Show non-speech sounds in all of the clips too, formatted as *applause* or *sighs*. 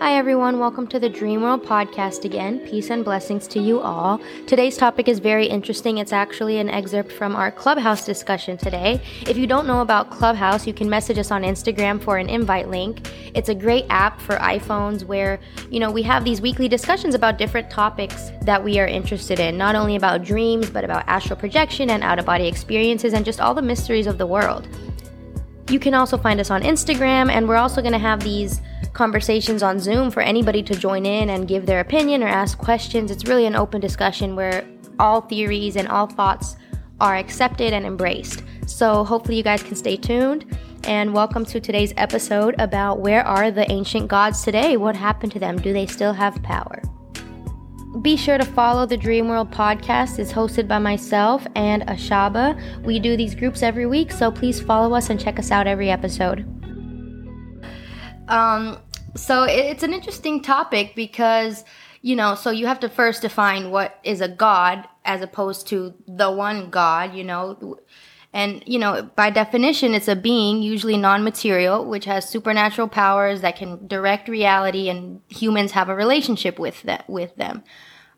Hi, everyone. Welcome to the Dream World podcast again. Peace and blessings to you all. Today's topic is very interesting. It's actually an excerpt from our Clubhouse discussion today. If you don't know about Clubhouse, you can message us on Instagram for an invite link. It's a great app for iPhones where, you know, we have these weekly discussions about different topics that we are interested in, not only about dreams, but about astral projection and out of body experiences and just all the mysteries of the world. You can also find us on Instagram, and we're also going to have these conversations on Zoom for anybody to join in and give their opinion or ask questions. It's really an open discussion where all theories and all thoughts are accepted and embraced. So, hopefully, you guys can stay tuned. And welcome to today's episode about where are the ancient gods today? What happened to them? Do they still have power? Be sure to follow the Dream World podcast. It's hosted by myself and Ashaba. We do these groups every week, so please follow us and check us out every episode. Um, so it's an interesting topic because you know so you have to first define what is a god as opposed to the one god you know? And you know by definition it's a being usually non-material which has supernatural powers that can direct reality and humans have a relationship with that with them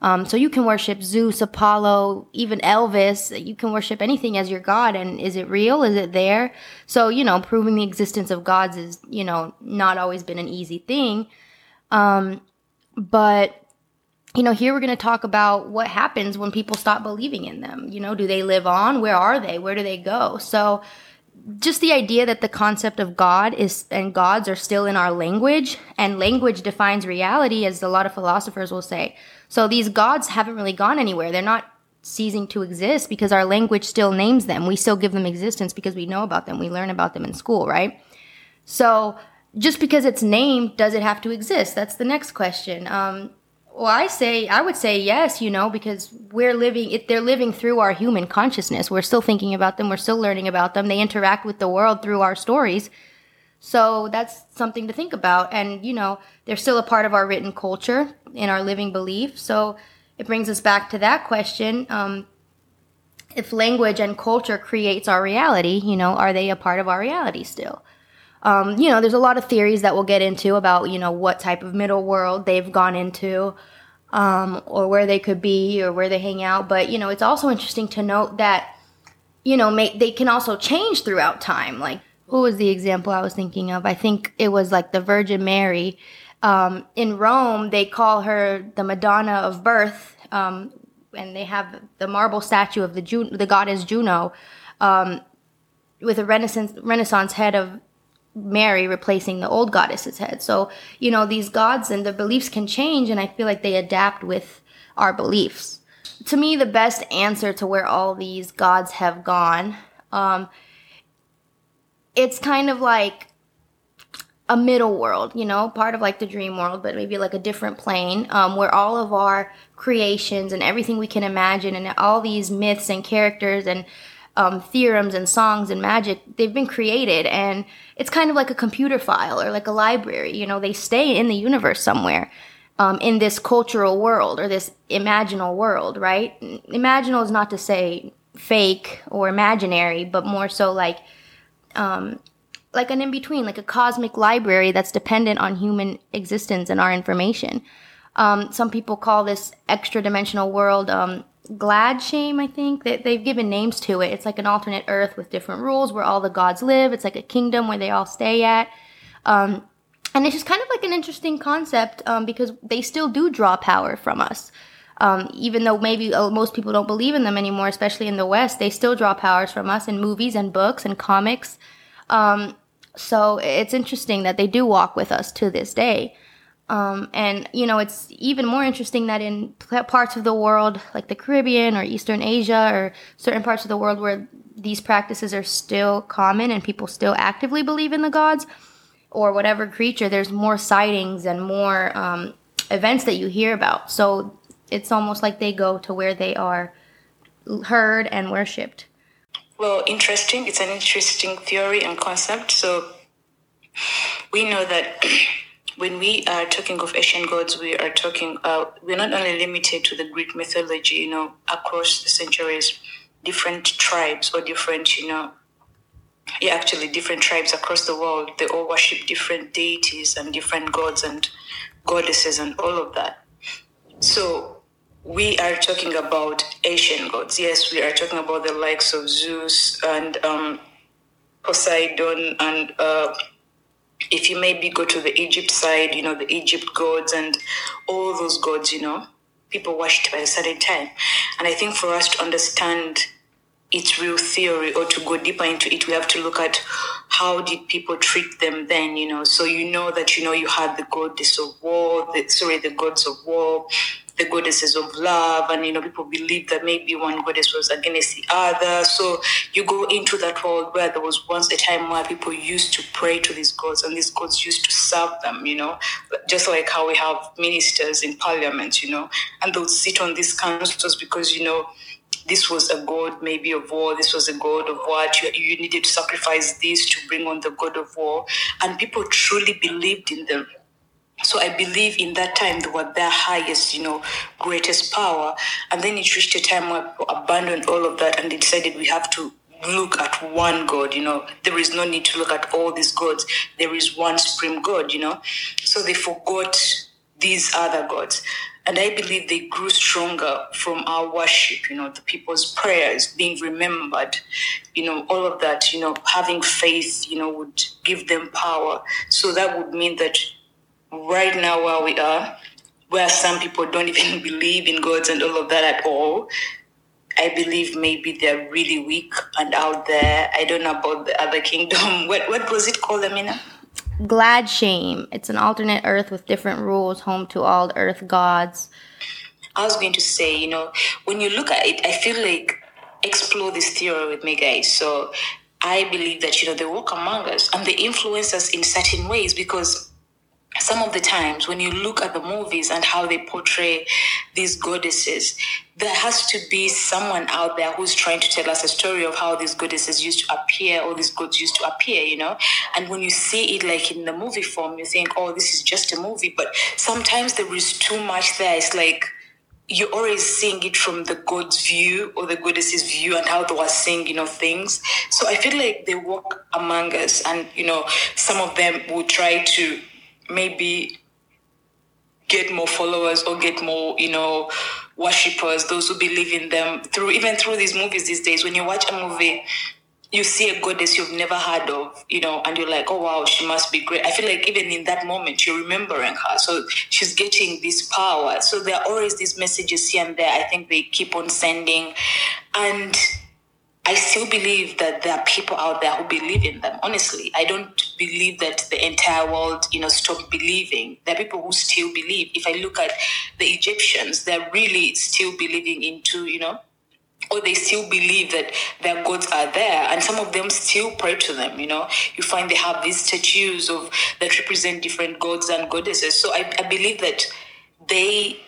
um, so you can worship Zeus, Apollo, even Elvis. You can worship anything as your God. And is it real? Is it there? So, you know, proving the existence of gods is, you know, not always been an easy thing. Um, but, you know, here we're going to talk about what happens when people stop believing in them. You know, do they live on? Where are they? Where do they go? So, just the idea that the concept of God is and gods are still in our language and language defines reality as a lot of philosophers will say. So these gods haven't really gone anywhere. They're not ceasing to exist because our language still names them. We still give them existence because we know about them. We learn about them in school, right? So just because it's named, does it have to exist? That's the next question. Um, well, I say I would say yes, you know, because we're living it, they're living through our human consciousness. We're still thinking about them, we're still learning about them. They interact with the world through our stories. So that's something to think about and you know, they're still a part of our written culture and our living belief. So it brings us back to that question. Um, if language and culture creates our reality, you know, are they a part of our reality still? Um, you know, there's a lot of theories that we'll get into about, you know, what type of middle world they've gone into, um, or where they could be, or where they hang out. But, you know, it's also interesting to note that, you know, may, they can also change throughout time. Like, what was the example I was thinking of? I think it was like the Virgin Mary. Um, in Rome, they call her the Madonna of Birth, um, and they have the marble statue of the Jun- the goddess Juno, um, with a Renaissance Renaissance head of Mary replacing the old goddess's head. So, you know, these gods and their beliefs can change, and I feel like they adapt with our beliefs. To me, the best answer to where all these gods have gone, um, it's kind of like a middle world, you know, part of like the dream world, but maybe like a different plane um, where all of our creations and everything we can imagine and all these myths and characters and um, theorems and songs and magic, they've been created and it's kind of like a computer file or like a library. You know, they stay in the universe somewhere um, in this cultural world or this imaginal world, right? Imaginal is not to say fake or imaginary, but more so like um, like an in between, like a cosmic library that's dependent on human existence and our information. Um, some people call this extra dimensional world um, Gladsheim, I think. They, they've given names to it. It's like an alternate Earth with different rules where all the gods live. It's like a kingdom where they all stay at. Um, and it's just kind of like an interesting concept um, because they still do draw power from us. Um, even though maybe uh, most people don't believe in them anymore, especially in the West, they still draw powers from us in movies and books and comics. Um, so it's interesting that they do walk with us to this day. Um, and you know, it's even more interesting that in parts of the world, like the Caribbean or Eastern Asia or certain parts of the world where these practices are still common and people still actively believe in the gods or whatever creature, there's more sightings and more um, events that you hear about. So it's almost like they go to where they are heard and worshipped. Well, interesting. It's an interesting theory and concept. So we know that *clears throat* when we are talking of Asian gods, we are talking, uh, we're not only limited to the Greek mythology, you know, across the centuries, different tribes or different, you know, yeah, actually different tribes across the world, they all worship different deities and different gods. And goddesses and all of that. So we are talking about Asian gods. Yes, we are talking about the likes of Zeus and um, Poseidon and uh, if you maybe go to the Egypt side, you know, the Egypt gods and all those gods, you know, people worshipped by a certain time. And I think for us to understand its real theory or to go deeper into it, we have to look at how did people treat them then, you know. So you know that you know you had the goddess of war, the sorry, the gods of war, the goddesses of love, and you know, people believe that maybe one goddess was against the other. So you go into that world where there was once a time where people used to pray to these gods and these gods used to serve them, you know, just like how we have ministers in parliament, you know, and they would sit on these councils because, you know, this was a god maybe of war, this was a god of what, you, you needed to sacrifice this to bring on the god of war. And people truly believed in them. So I believe in that time they were their highest, you know, greatest power. And then it reached a time where people abandoned all of that and they decided we have to look at one God, you know. There is no need to look at all these gods. There is one supreme God, you know. So they forgot these other gods. And I believe they grew stronger from our worship, you know, the people's prayers being remembered, you know, all of that, you know, having faith, you know, would give them power. So that would mean that right now where we are, where some people don't *laughs* even believe in gods and all of that at all, I believe maybe they're really weak and out there. I don't know about the other kingdom. *laughs* What what was it called, Amina? Gladsheim. It's an alternate Earth with different rules, home to all the Earth gods. I was going to say, you know, when you look at it, I feel like explore this theory with me, guys. So I believe that you know they walk among us and they influence us in certain ways because some of the times when you look at the movies and how they portray these goddesses, there has to be someone out there who's trying to tell us a story of how these goddesses used to appear or these gods used to appear, you know? And when you see it like in the movie form, you think, oh, this is just a movie. But sometimes there is too much there. It's like, you're always seeing it from the god's view or the goddess's view and how they were seeing, you know, things. So I feel like they walk among us and, you know, some of them will try to maybe get more followers or get more, you know, worshippers, those who believe in them through even through these movies these days. When you watch a movie, you see a goddess you've never heard of, you know, and you're like, oh wow, she must be great. I feel like even in that moment, you're remembering her. So she's getting this power. So there are always these messages here and there. I think they keep on sending. And I still believe that there are people out there who believe in them. Honestly, I don't believe that the entire world, you know, stopped believing. There are people who still believe. If I look at the Egyptians, they're really still believing into, you know, or they still believe that their gods are there and some of them still pray to them you know you find they have these statues of that represent different gods and goddesses so i, I believe that they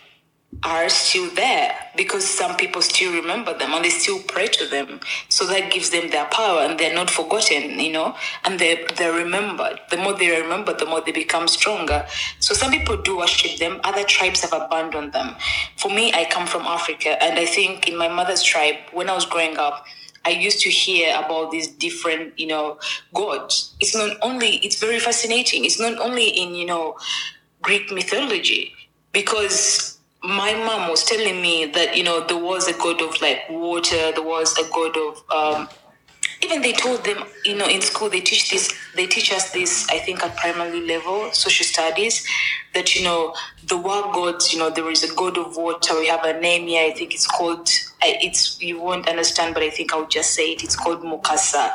are still there because some people still remember them and they still pray to them. So that gives them their power and they're not forgotten, you know, and they're, they're remembered. The more they remember, the more they become stronger. So some people do worship them, other tribes have abandoned them. For me, I come from Africa and I think in my mother's tribe, when I was growing up, I used to hear about these different, you know, gods. It's not only, it's very fascinating. It's not only in, you know, Greek mythology because my mom was telling me that you know there was a god of like water there was a god of um, even they told them you know in school they teach this they teach us this i think at primary level social studies that you know the war gods you know there is a god of water we have a name here i think it's called it's you won't understand, but I think I'll just say it. It's called Mukasa,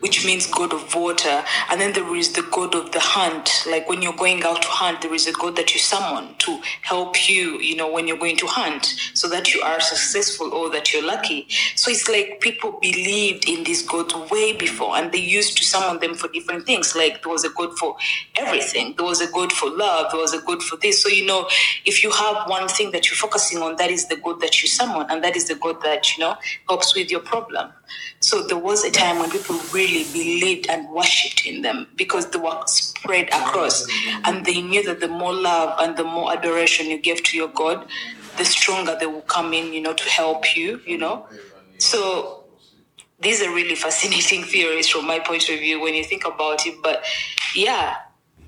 which means god of water. And then there is the god of the hunt. Like when you're going out to hunt, there is a god that you summon to help you, you know, when you're going to hunt, so that you are successful or that you're lucky. So it's like people believed in these gods way before, and they used to summon them for different things. Like there was a god for everything. There was a god for love. There was a god for this. So you know, if you have one thing that you're focusing on, that is the god that you summon, and that is the god that, you know, helps with your problem. So there was a time when people really believed and worshipped in them because they were spread across. And they knew that the more love and the more adoration you give to your God, the stronger they will come in, you know, to help you, you know. So these are really fascinating *laughs* theories from my point of view when you think about it. But yeah,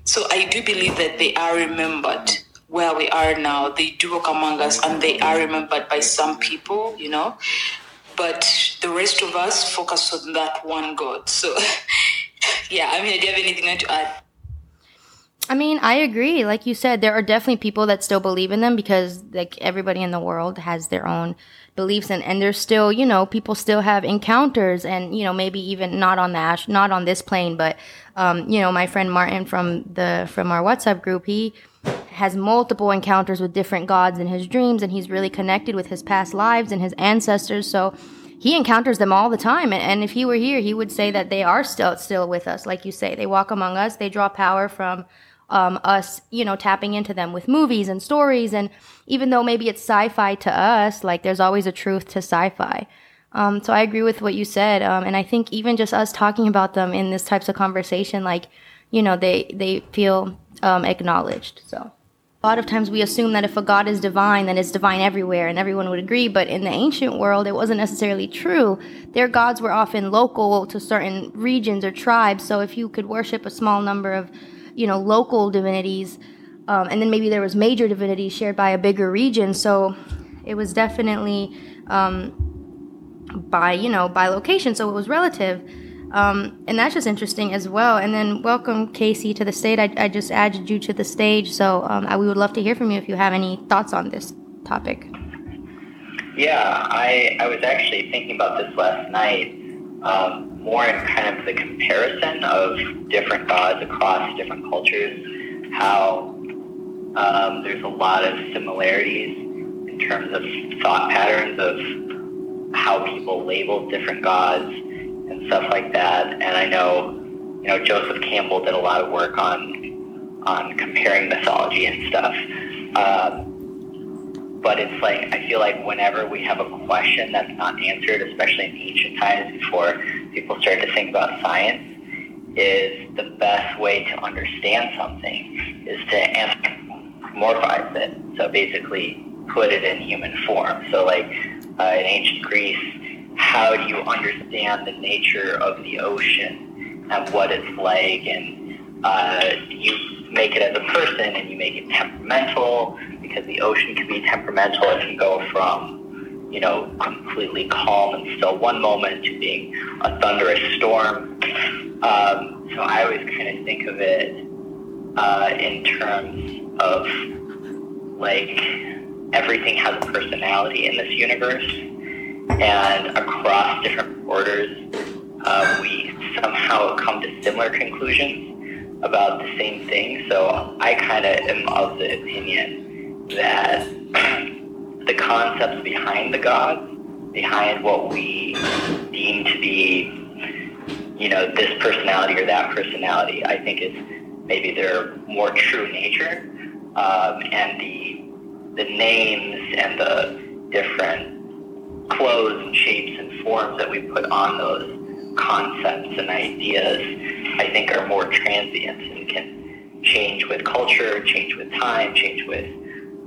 so I do believe that they are remembered where we are now. They do walk among us and they are remembered by some people, you know. But the rest of us focus on that one God. So, *laughs* yeah, I mean, do you have anything to add? I mean, I agree. Like you said, there are definitely people that still believe in them because like everybody in the world has their own beliefs and, and there's still, you know, people still have encounters and, you know, maybe even not on the ash, not on this plane, but, um, you know, my friend Martin from the, from our WhatsApp group, he has multiple encounters with different gods in his dreams and he's really connected with his past lives and his ancestors. So he encounters them all the time. And, if he were here, he would say that they are still, still with us. Like you say, they walk among us, they draw power from, um, us, you know, tapping into them with movies and stories. And even though maybe it's sci-fi to us, like there's always a truth to sci-fi. Um, so I agree with what you said. Um, and I think even just us talking about them in this types of conversation, like, you know, they, they feel, um, acknowledged. So a lot of times we assume that if a god is divine, then it's divine everywhere, and everyone would agree. But in the ancient world, it wasn't necessarily true. Their gods were often local to certain regions or tribes. So if you could worship a small number of you know local divinities um, and then maybe there was major divinities shared by a bigger region so it was definitely um, by you know by location so it was relative um, and that's just interesting as well. And then welcome casey to the state. I, I just added you to the stage. So um, I, we would love to hear from you if you have any thoughts on this topic. Yeah i, I was actually thinking about this last night um, more in kind of the comparison of different gods across different cultures, how um, there's a lot of similarities in terms of thought patterns of how people label different gods and stuff like that. And I know, you know, Joseph Campbell did a lot of work on on comparing mythology and stuff. Um, but it's like I feel like whenever we have a question that's not answered, especially in ancient times before people started to think about science, is the best way to understand something is to anthropomorphize it. So basically, put it in human form. So like uh, in ancient Greece, how do you understand the nature of the ocean and what it's like, and uh, you make it as a person and you make it temperamental because the ocean can be temperamental. It can go from, you know, completely calm and still one moment to being a thunderous storm. Um, so I always kind of think of it uh, in terms of like everything has a personality in this universe, and across different borders, uh, we somehow come to similar conclusions about the same thing. So I kind of am of the opinion that *clears throat* the concepts behind the gods, behind what we deem to be, you know, this personality or that personality, I think is maybe their more true nature, um, and the the names and the different clothes and shapes and forms that we put on those concepts and ideas, I think are more transient and can change with culture, change with time, change with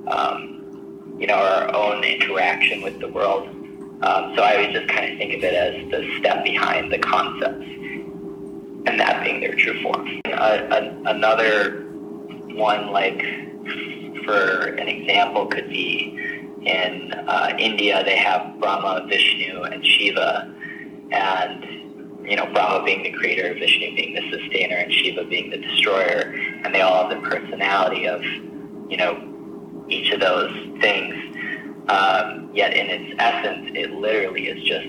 um, you know, our own interaction with the world. Um, so I always just kind of think of it as the step behind the concepts, and that being their true form. another one, like for an example, could be in uh, India. They have Brahma, Vishnu, and Shiva, and you know, Brahma being the creator, Vishnu being the sustainer, and Shiva being the destroyer, and they all have the personality of, you know, each of those things. Um, yet in its essence, it literally is just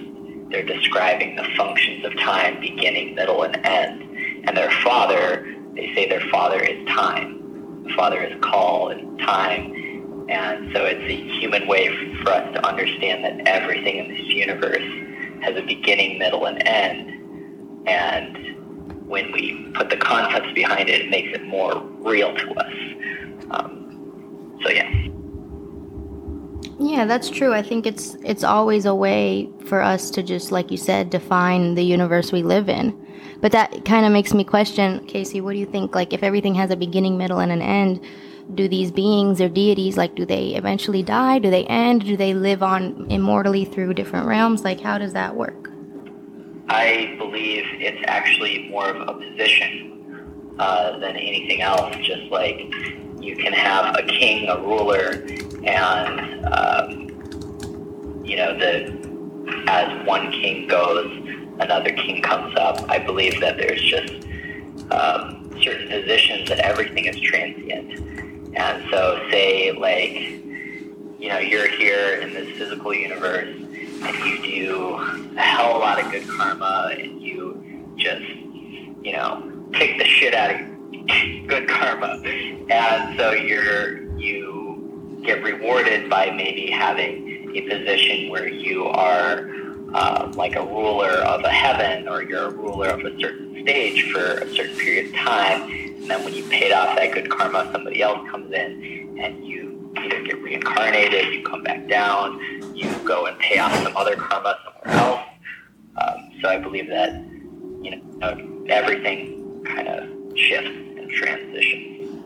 they're describing the functions of time, beginning, middle, and end. And their father, they say their father is time. The father is call and time. And so it's a human way for us to understand that everything in this universe has a beginning, middle, and end. And when we put the concepts behind it, it makes it more real to us. Um, so yeah. Yeah, that's true. I think it's it's always a way for us to just like you said define the universe we live in. But that kind of makes me question, Casey, what do you think like if everything has a beginning, middle and an end, do these beings or deities like do they eventually die? Do they end? Do they live on immortally through different realms? Like how does that work? I believe it's actually more of a position uh, than anything else. Just like you can have a king, a ruler, and um, you know the as one king goes, another king comes up. I believe that there's just um, certain positions that everything is transient, and so say like you know you're here in this physical universe and you do a hell of a lot of good karma and you just you know kick the shit out of *laughs* good karma. And so you're you get rewarded by maybe having a position where you are uh, like a ruler of a heaven or you're a ruler of a certain stage for a certain period of time. And then when you paid off that good karma, somebody else comes in and you either get reincarnated, you come back down, you go and pay off some other karma somewhere else. Um, so I believe that you know everything kind of shifts transition.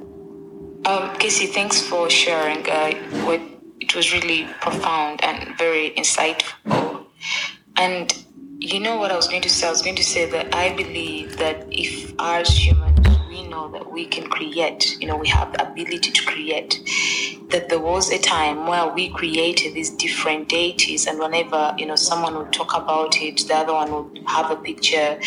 Um, Casey, thanks for sharing. Uh, what it was really profound and very insightful. And you know what I was going to say? I was going to say that I believe that if as humans know that we can create, you know, we have the ability to create, that there was a time where we created these different deities, and whenever you know someone would talk about it, the other one would have a picture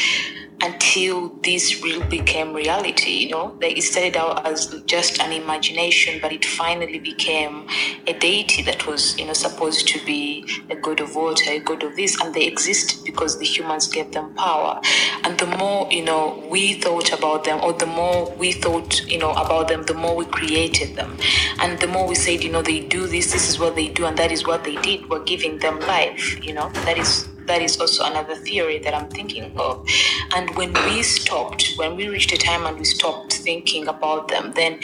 until this really became reality. You know, it started out as just an imagination, but it finally became a deity that was, you know, supposed to be a god of water, a god of this, and they existed because the humans gave them power. And the more, you know, we thought about them, or the more we thought, you know, about them, the more we created them. And the more we said, you know, they do this, this is what they do, and that is what they did. We're giving them life, you know, that is that is also another theory that I'm thinking of. And when we stopped, when we reached a time and we stopped thinking about them, then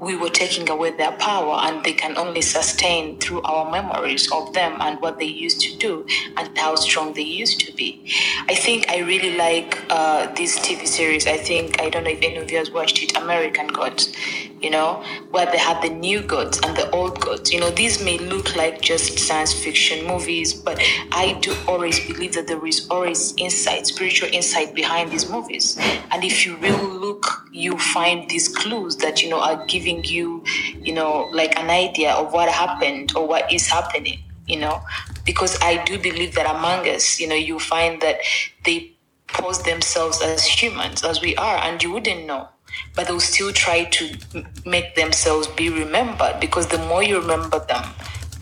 we were taking away their power and they can only sustain through our memories of them and what they used to do and how strong they used to be. I think I really like uh, this TV series. I think, I don't know if any of you has watched it, American Gods, you know, where they have the new gods and the old gods. You know, these may look like just science fiction movies, but I do always believe that there is always insight, spiritual insight behind these movies. And if you really look, you find these clues that, you know, are giving giving you, you know, like an idea of what happened or what is happening, you know, because I do believe that among us, you know, you find that they pose themselves as humans, as we are, and you wouldn't know. But they'll still try to make themselves be remembered because the more you remember them,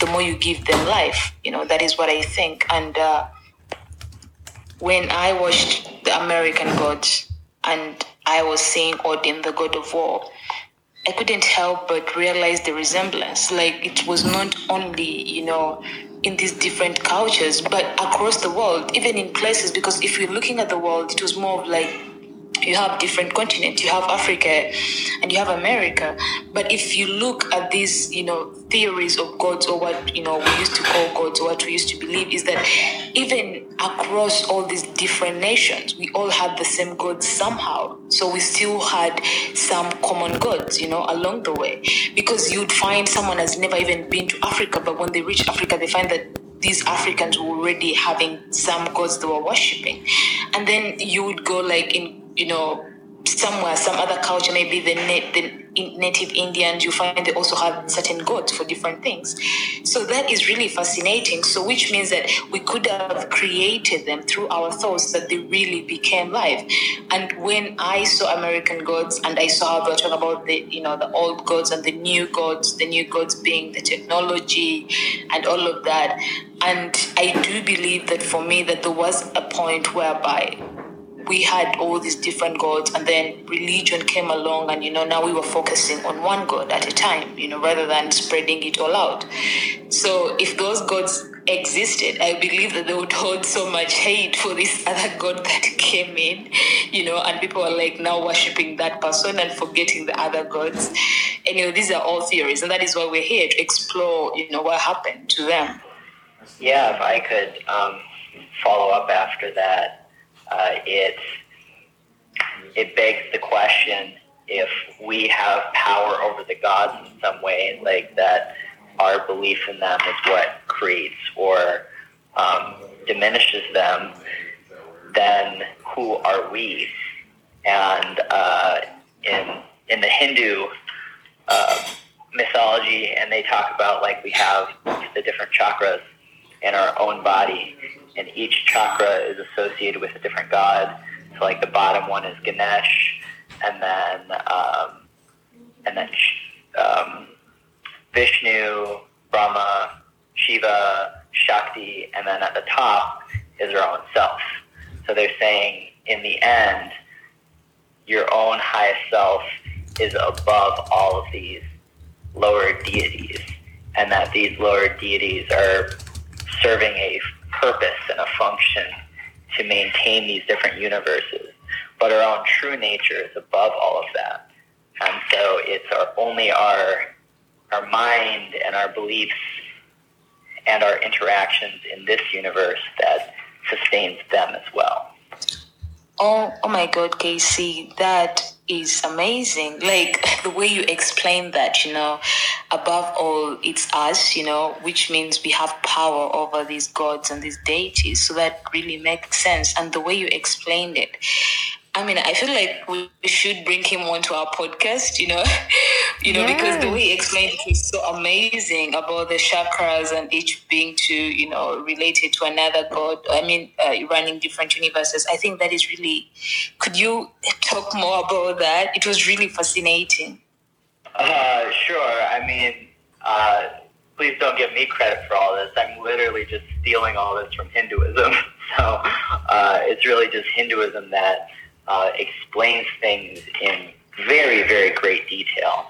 the more you give them life. You know, that is what I think. And uh, when I watched the American Gods and I was seeing Odin, the god of war, I couldn't help but realize the resemblance. Like it was not only, you know, in these different cultures, but across the world, even in places, because if you're looking at the world, it was more of like you have different continents you have africa and you have america. But if you look at these you know theories of gods or what you know we used to call gods or what we used to believe is that even across all these different nations we all had the same gods somehow. So we still had some common gods you know along the way. Because you'd find someone has never even been to africa but when they reach africa they find that these Africans were already having some gods they were worshipping. And then you would go like in, you know, somewhere, some other culture, maybe the, the native Indians, you find they also have certain gods for different things. So that is really fascinating. So, which means that we could have created them through our thoughts that they really became live. And when I saw American gods and I saw how they were talking about the, you know, the old gods and the new gods, the new gods being the technology and all of that. And I do believe that for me, that there was a point whereby we had all these different gods and then religion came along and you know now we were focusing on one god at a time you know rather than spreading it all out. So if those gods existed i believe that they would hold so much hate for this *laughs* other god that came in you know and people are like now worshiping that person and forgetting the other gods. And you know these are all theories and that is why we're here to explore you know what happened to them. Yeah if i could um, follow up after that uh, it it begs the question if we have power over the gods in some way, like that our belief in them is what creates or um, diminishes them, then who are we? And uh, in in the Hindu uh, mythology, and they talk about like we have the different chakras in our own body, and each chakra is associated with a different god. So like the bottom one is Ganesh, and then um, and then um, Vishnu, Brahma, Shiva, Shakti, and then at the top is our own self. So they're saying in the end, your own highest self is above all of these lower deities, and that these lower deities are serving a purpose and a function to maintain these different universes. But our own true nature is above all of that. And so it's our, only our, our mind and our beliefs and our interactions in this universe that sustains them as well. Oh, oh my God, Casey, that is amazing. Like *laughs* the way you explain that, you know, above all, it's us, you know, which means we have power over these gods and these deities. So that really makes sense. And the way you explained it, I mean, I feel like we should bring him onto our podcast, you know, *laughs* you know, yes. because the way he explained it was so amazing about the chakras and each being to, you know, related to another god. I mean, uh, running different universes. I think that is really. Could you talk more about that? It was really fascinating. Uh, sure. I mean, uh, please don't give me credit for all this. I'm literally just stealing all this from Hinduism. *laughs* So uh, it's really just Hinduism that uh, explains things in very, very great detail.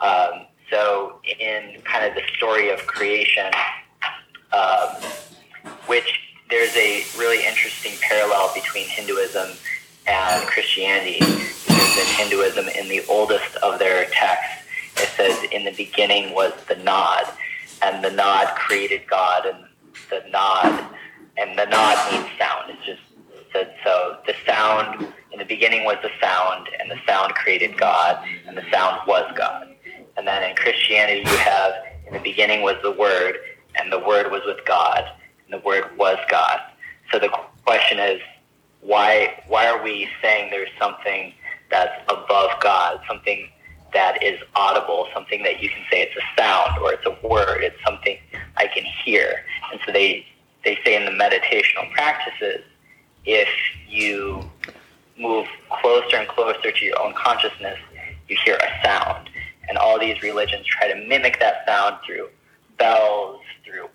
Um, so, in kind of the story of creation, um, which there's a really interesting parallel between Hinduism and Christianity. Because in Hinduism, in the oldest of their texts, it says, "In the beginning was the Naad," and the Naad created God, and the Naad, and the Naad means sound. It's just so. The sound in the beginning was the sound, and the sound created God, and the sound was God. And then in Christianity, you have in the beginning was the Word, and the Word was with God, and the Word was God. So the question is, why why are we saying there's something that's above God, something that is audible, something that you can say it's a sound or it's a word, it's something I can hear. And so they they say in the meditational practices, if you move closer and closer to your own consciousness, you hear a sound. And all these religions try to mimic that sound through bells, through,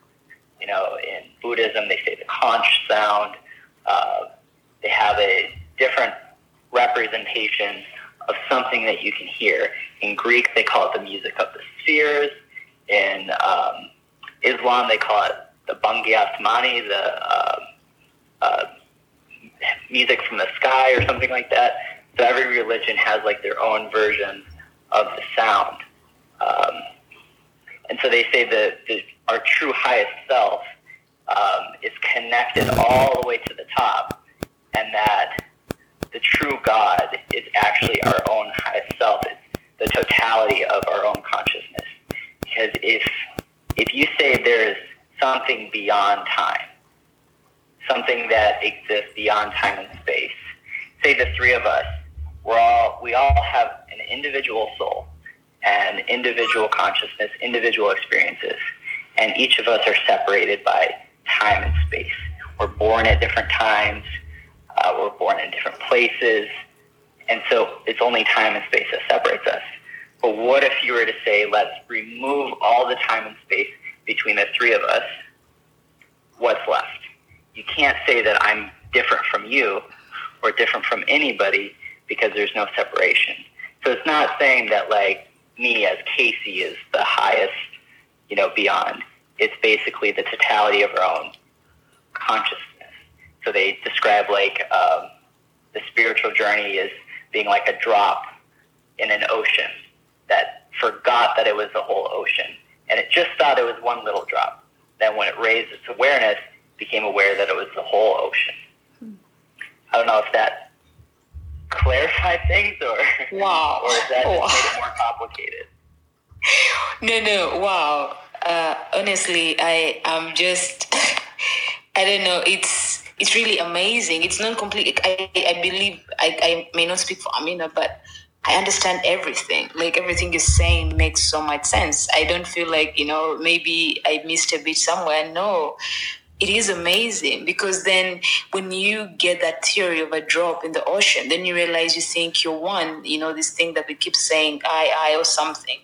you know, in Buddhism, they say the conch sound. Uh, they have a different representation of something that you can hear. In Greek, they call it the music of the spheres. In um, Islam, they call it the Bang-i-Asmani, the uh, uh, music from the sky or something like that. So every religion has like their own version of the sound. Um, and so they say that the, our true highest self um, is connected all the way to the top, and that the true God is actually our own highest self. It's the totality of our own consciousness. Because if if you say there's something beyond time, something that exists beyond time and space. Say the three of us, we're all we all have an individual soul and individual consciousness, individual experiences, and each of us are separated by time and space. We're born at different times. Uh, we're born in different places, and so it's only time and space that separates us. But what if you were to say, let's remove all the time and space between the three of us? What's left? You can't say that I'm different from you or different from anybody because there's no separation. So it's not saying that like me as Casey is the highest, you know, beyond. It's basically the totality of our own consciousness. So they describe like um, the spiritual journey as being like a drop in an ocean that forgot that it was the whole ocean and it just thought it was one little drop. Then when it raised its awareness, became aware that it was the whole ocean. I don't know if that clarified things or wow, *laughs* or is that wow. made it more complicated? No, no, wow. Uh, honestly, I am just *laughs* I don't know. It's it's really amazing. It's not complete. I, I believe I, I may not speak for Amina, but I understand everything. Like everything you're saying makes so much sense. I don't feel like, you know, maybe I missed a bit somewhere. No. It is amazing because then when you get that theory of a drop in the ocean, then you realize you think you're one, you know, this thing that we keep saying, I, I, or something.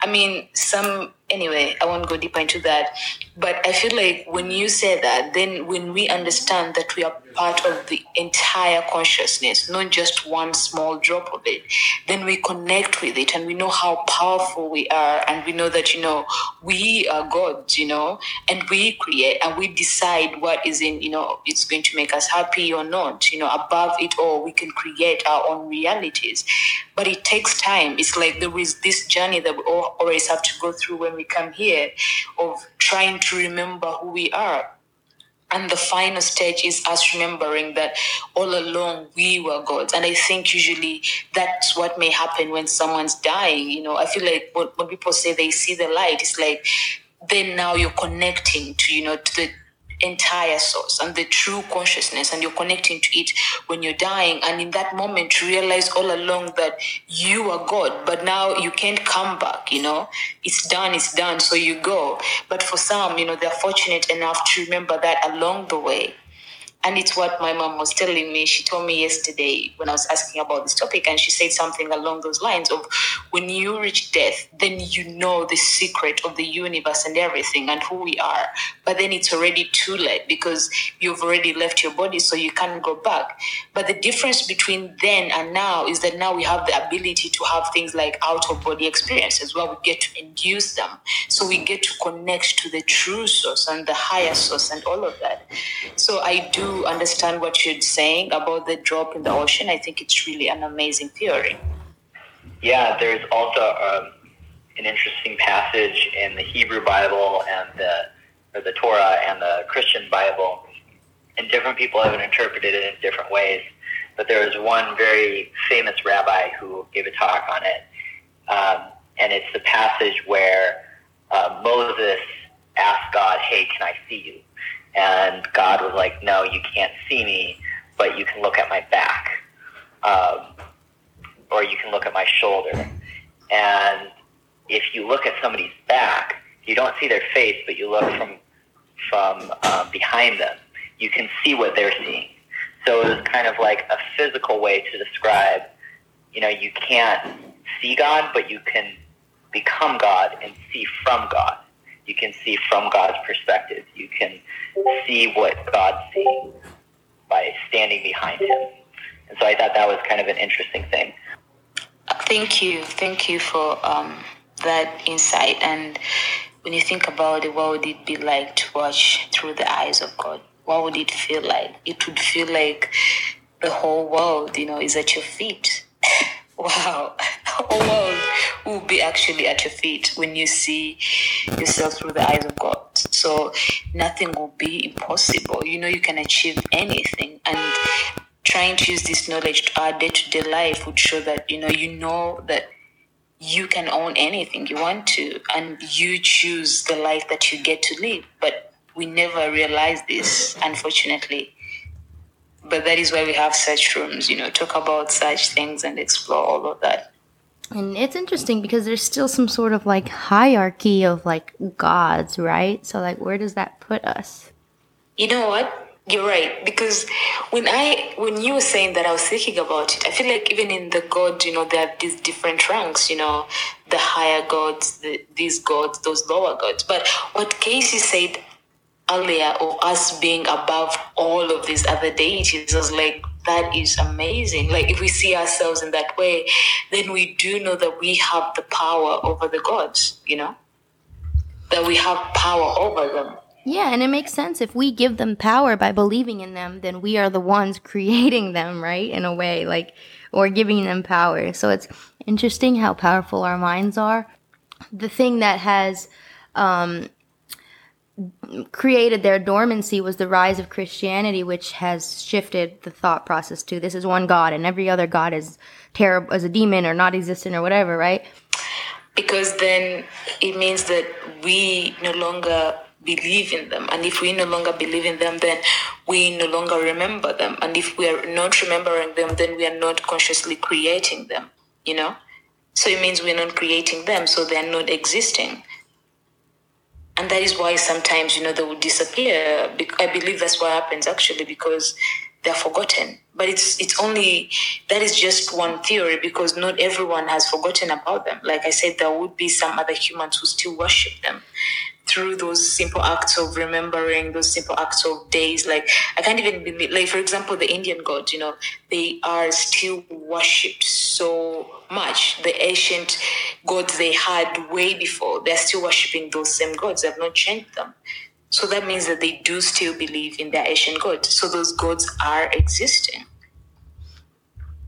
I mean, some anyway, I won't go deeper into that. But I feel like when you say that, then when we understand that we are part of the entire consciousness, not just one small drop of it, then we connect with it and we know how powerful we are. And we know that, you know, we are gods, you know, and we create and we decide what is in, you know, it's going to make us happy or not. You know, above it all, we can create our own realities. But it takes time. It's like there is this journey that we always have to go through when we come here of trying to remember who we are. And the final stage is us remembering that all along we were gods. And I think usually that's what may happen when someone's dying. You know, I feel like when, when people say they see the light, it's like then now you're connecting to, you know, to the entire source and the true consciousness and you're connecting to it when you're dying. And in that moment you realize all along that you are god but now you can't come back you know? It's done it's done so you go. But for some you know they're fortunate enough to remember that along the way and it's what my mom was telling me. She told me yesterday when I was asking about this topic, and she said something along those lines of when you reach death, then you know the secret of the universe and everything and who we are. But then it's already too late because you've already left your body, so you can't go back. But the difference between then and now is that now we have the ability to have things like out of body experiences where we get to induce them. So we get to connect to the true source and the higher source and all of that. So I do understand what you're saying about the drop in the ocean. I think it's really an amazing theory. Yeah, there's also um, an interesting passage in the Hebrew Bible and the the Torah and the Christian Bible, and different people have interpreted it in different ways. But there was one very famous rabbi who gave a talk on it, um, and it's the passage where uh, Moses asked God, "Hey, can I see you?" And God was like, no, you can't see me, but you can look at my back. Um, or you can look at my shoulder. And if you look at somebody's back, you don't see their face, but you look from from uh, behind them. You can see what they're seeing. So it was kind of like a physical way to describe, you know, you can't see God, but you can become God and see from God. You can see from God's perspective. You can see what God sees by standing behind him. And so I thought that was kind of an interesting thing. Thank you. Thank you for um, that insight. And when you think about it, what would it be like to watch through the eyes of God? What would it feel like? It would feel like the whole world, you know, is at your feet. Wow. *laughs* Oh, the world will be actually at your feet when you see yourself through the eyes of God. So nothing will be impossible. You know, you can achieve anything. And trying to use this knowledge to our day to day life would show that, you know, you know that you can own anything you want to and you choose the life that you get to live. But we never realize this, unfortunately. But that is why we have such rooms, you know, talk about such things and explore all of that. And it's interesting because there's still some sort of like hierarchy of like gods, right? So like where does that put us? You know what? You're right because when I when you were saying that I was thinking about it, I feel like even in the god, you know, there are these different ranks, you know, the higher gods, the, these gods, those lower gods. But what Casey said earlier of us being above all of these other deities was like that is amazing. Like if we see ourselves in that way, then we do know that we have the power over the gods, you know? That we have power over them. Yeah, and it makes sense. If we give them power by believing in them, then we are the ones *laughs* creating them, right? In a way, like, or giving them power. So it's interesting how powerful our minds are. The thing that has um, created their dormancy was the rise of Christianity, which has shifted the thought process to this is one God and every other God is terrible as a demon or not existent or whatever, right? Because then it means that we no longer believe in them. And if we no longer believe in them, then we no longer remember them. And if we are not remembering them, then we are not consciously creating them. you know? So it means we're not creating them, so they're not existing. And that is why sometimes, you know, they will disappear. I believe that's what happens actually because they're forgotten. But it's it's only that is just one theory because not everyone has forgotten about them. Like I said, there would be some other humans who still worship them through those simple acts of remembering those simple acts of days like i can't even believe like for example the indian gods you know they are still worshipped so much. The ancient gods they had way before they're still worshiping those same gods. They've not changed them. So that means that they do still believe in their ancient gods. So those gods are existing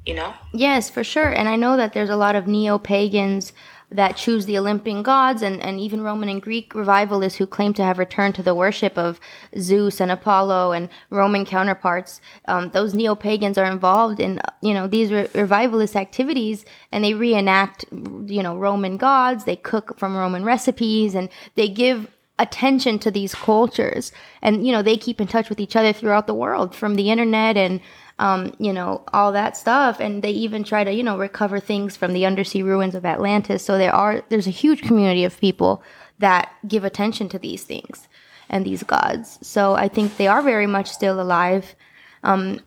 you know? Yes for sure. And i know that there's a lot of neo-pagans that choose the Olympian gods and, and even Roman and Greek revivalists who claim to have returned to the worship of Zeus and Apollo and Roman counterparts. Um, those neo pagans are involved in you know these re- revivalist activities and they reenact you know Roman gods. They cook from Roman recipes and they give attention to these cultures and you know they keep in touch with each other throughout the world from the internet and um, you know, all that stuff. And they even try to, you know, recover things from the undersea ruins of Atlantis. So there are, there's a huge community of people that give attention to these things and these gods. So I think they are very much still alive um,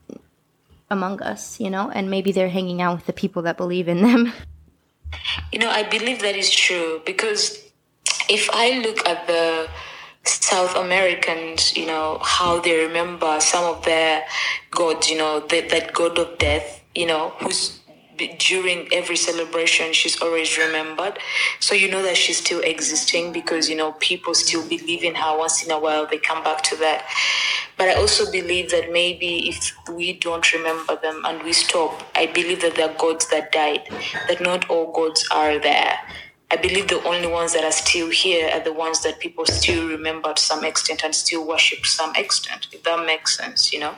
among us, you know, and maybe they're hanging out with the people that believe in them. *laughs* You know, I believe that is true because if I look at the South Americans, you know, how they remember some of their gods, you know, that, that god of death, you know, who's during every celebration she's always remembered. So you know that she's still existing because you know people still believe in her. Once in a while they come back to that. But i also believe that maybe if we don't remember them and we stop i believe that there are gods that died that not all gods are there I believe the only ones that are still here are the ones that people still remember to some extent and still worship to some extent, if that makes sense, you know.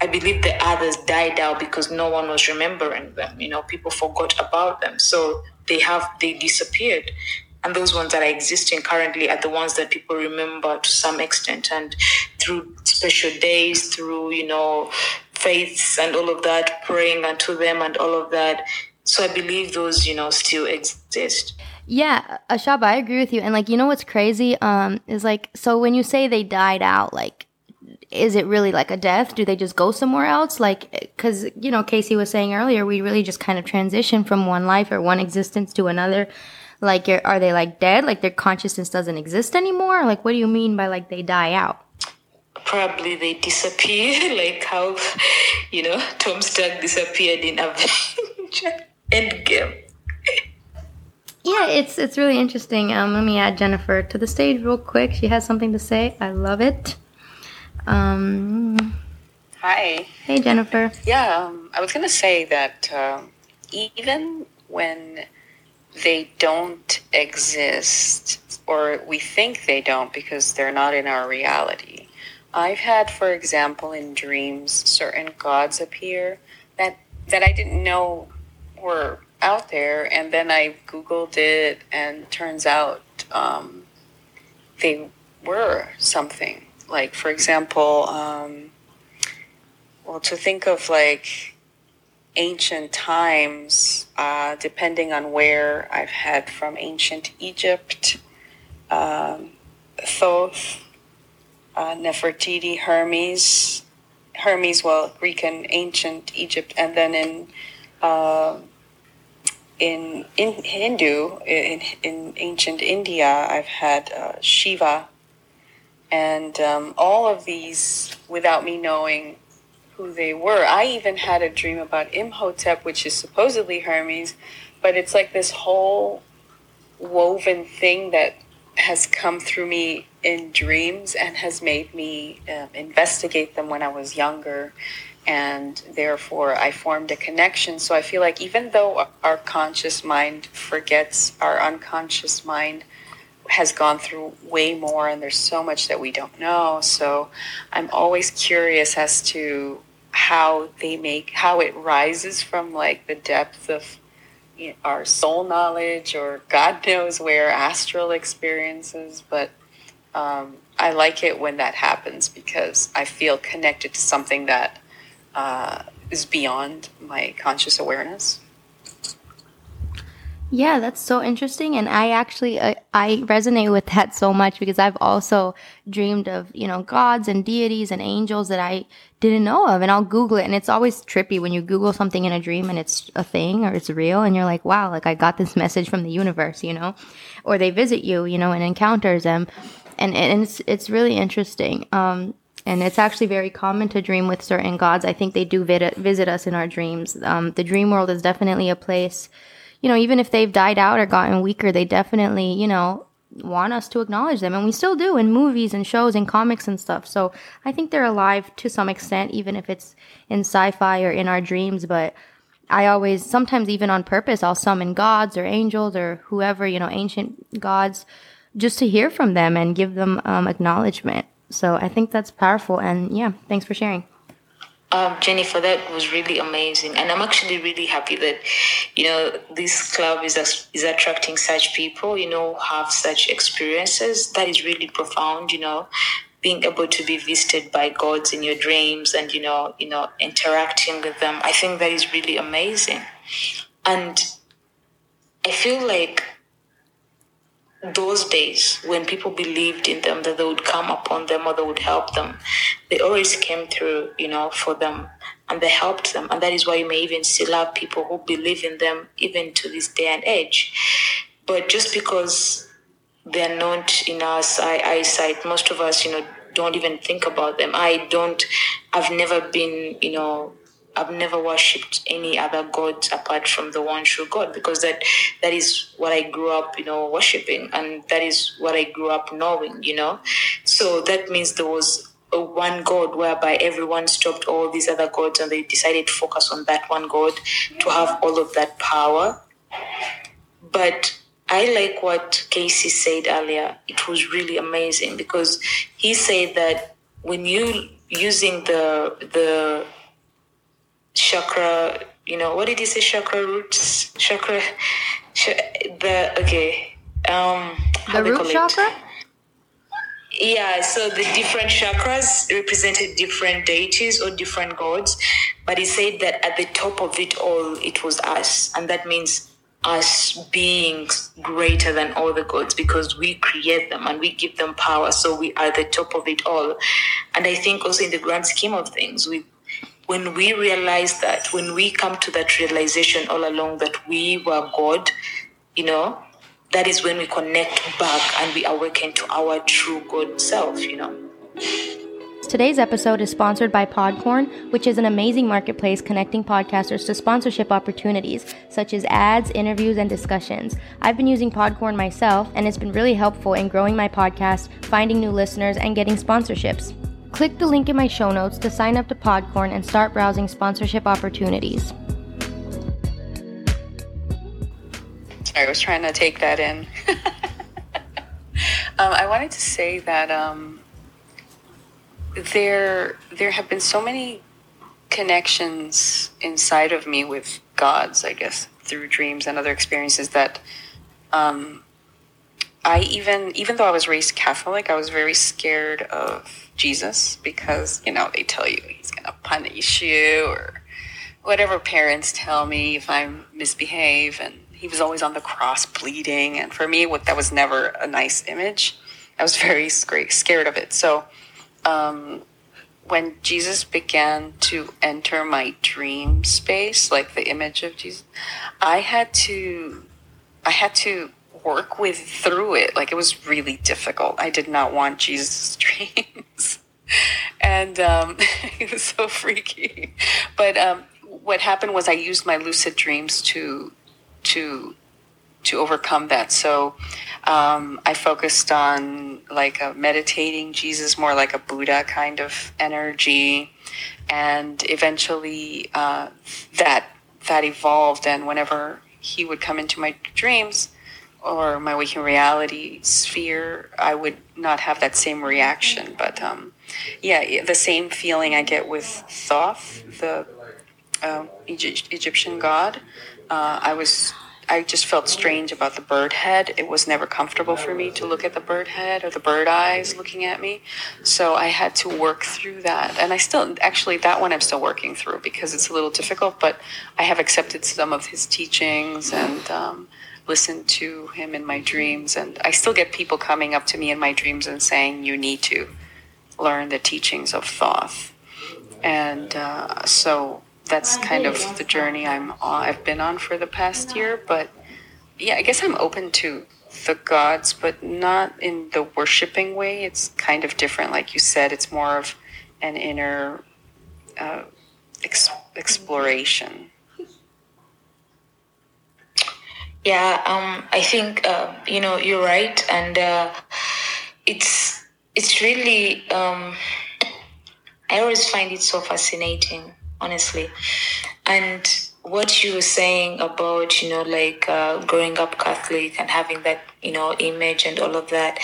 I believe the others died out because no one was remembering them. You know, people forgot about them. So they have they disappeared. And those ones that are existing currently are the ones that people remember to some extent and through special days, through, you know, faiths and all of that, praying unto them and all of that. So I believe those, you know, still exist. Yeah, Ashaba, I agree with you. And like, you know what's crazy? Um, is like, so when you say they died out, like, is it really like a death? Do they just go somewhere else? Like, because you know, Casey was saying earlier, we really just kind of transition from one life or one existence to another. Like, are they like dead? Like their consciousness doesn't exist anymore? Like, what do you mean by like they die out? Probably they disappear, *laughs* like how you know Tony Stark disappeared in Avengers Endgame. Yeah, it's it's really interesting. Um, let me add Jennifer to the stage real quick. She has something to say. I love it. Um, Hi. Hey, Jennifer. Yeah, um, I was going to say that uh, even when they don't exist, or we think they don't because they're not in our reality. I've had, for example, in dreams, certain gods appear that that I didn't know were out there, and then I googled it, and turns out um, they were something. Like, for example, um, well, to think of like ancient times, uh, depending on where I've had from ancient Egypt, um, Thoth, uh, Nefertiti, Hermes, Hermes, well, Greek and ancient Egypt, and then in uh, in, in Hindu, in, in ancient India, I've had uh, Shiva, and um, all of these without me knowing who they were. I even had a dream about Imhotep, which is supposedly Hermes, but it's like this whole woven thing that has come through me in dreams and has made me uh, investigate them when I was younger and therefore I formed a connection. So I feel like even though our conscious mind forgets, our unconscious mind has gone through way more, and there's so much that we don't know. So I'm always curious as to how they make how it rises from like the depth of our soul knowledge or God knows where astral experiences, but. Um, I like it when that happens because I feel connected to something that uh, is beyond my conscious awareness. Yeah, that's so interesting, and I actually uh, I resonate with that so much because I've also dreamed of you know gods and deities and angels that I didn't know of, and I'll Google it, and it's always trippy when you Google something in a dream and it's a thing or it's real, and you're like, wow, like I got this *laughs* message from the universe, you know, or they visit you, you know, and encounters them, and and it's it's really interesting. Um, and it's actually very common to dream with certain gods. I think they do visit us in our dreams. Um, the dream world is definitely a place you know, even if they've died out or gotten weaker, they definitely, you know, want us to acknowledge them. And we still do in movies and shows and comics and stuff. So I think they're alive to some extent, even if it's in sci fi or in our dreams. But I always, sometimes even on purpose, I'll summon gods or angels or whoever, you know, ancient gods, just to hear from them and give them um, acknowledgement. So I think that's powerful. And yeah, thanks for sharing. Um, Jennifer, that was really amazing, and I'm actually really happy that you know this club is is attracting such people. You know, have such experiences. That is really profound. You know, being able to be visited by gods in your dreams and you know, you know, interacting with them. I think that is really amazing, and I feel like those days when people believed in them that they would come upon them or they would help them they always came through you know for them and they helped them. And that is why you may even still have people who believe in them even to this day and age. But just because they're not in our eyesight most of us you know don't even think about them. I don't i've never been you know I've never worshipped any other god apart from the one true God because that that is what I grew up, you know, worshiping, and that is what I grew up knowing, you know. So that means there was a one God whereby everyone stopped all these other gods and they decided to focus on that one God to have all of that power. But I like what Casey said earlier. It was really amazing because he said that when you using the the chakra you know what did you say chakra roots? Chakra the okay um the root chakra? Yeah so the different chakras represented different deities or different gods but he said that at the top of it all it was us and that means us being greater than all the gods because we create them and we give them power so we are the top of it all. And i think also in the grand scheme of things we when we realize that, when we come to that realization all along that we were God, you know, that is when we connect back and we awaken to our true God self, you know. Today's episode is sponsored by Podcorn, which is an amazing marketplace connecting podcasters to sponsorship opportunities, such as ads, interviews, and discussions. I've been using Podcorn myself, and it's been really helpful in growing my podcast, finding new listeners, and getting sponsorships. Click the link in my show notes to sign up to Podcorn and start browsing sponsorship opportunities. I was trying to take that in. *laughs* um, I wanted to say that um, there there have been so many connections inside of me with gods, I guess, through dreams and other experiences that um, I even even though I was raised Catholic, I was very scared of Jesus because, you know, they tell you he's going to punish you or whatever parents tell me if I misbehave. And he was always on the cross bleeding. And for me, that was never a nice image. I was very scared of it. So um, when Jesus began to enter my dream space, like the image of Jesus, I had to, I had to work with through it. Like it was really difficult. I did not want Jesus' *laughs* dreams. and um, *laughs* it was so freaky. But um, what happened was I used my lucid dreams to to to overcome that. So um, I focused on like a meditating Jesus, more like a Buddha kind of energy, and eventually uh, that that evolved. And whenever he would come into my dreams, or my waking reality sphere, I would not have that same reaction. But um, yeah, the same feeling I get with Thoth, the uh, Egyptian god. Uh, I was, I just felt strange about the bird head. It was never comfortable for me to look at the bird head or the bird eyes looking at me. So I had to work through that. And I still, actually, that one I'm still working through because it's a little difficult, but I have accepted some of his teachings and. Um, listen to him in my dreams. And I still get people coming up to me in my dreams and saying, You need to learn the teachings of Thoth. And uh, so that's kind of the journey I'm on, I've been on for the past year. But yeah, I guess I'm open to the gods, but not in the worshiping way. It's kind of different. Like you said, it's more of an inner uh, ex- exploration. Yeah, um, I think uh, you know you're right, and uh, it's it's really um, I always find it so fascinating, honestly, and what you were saying about you know like uh, growing up catholic and having that you know image and all of that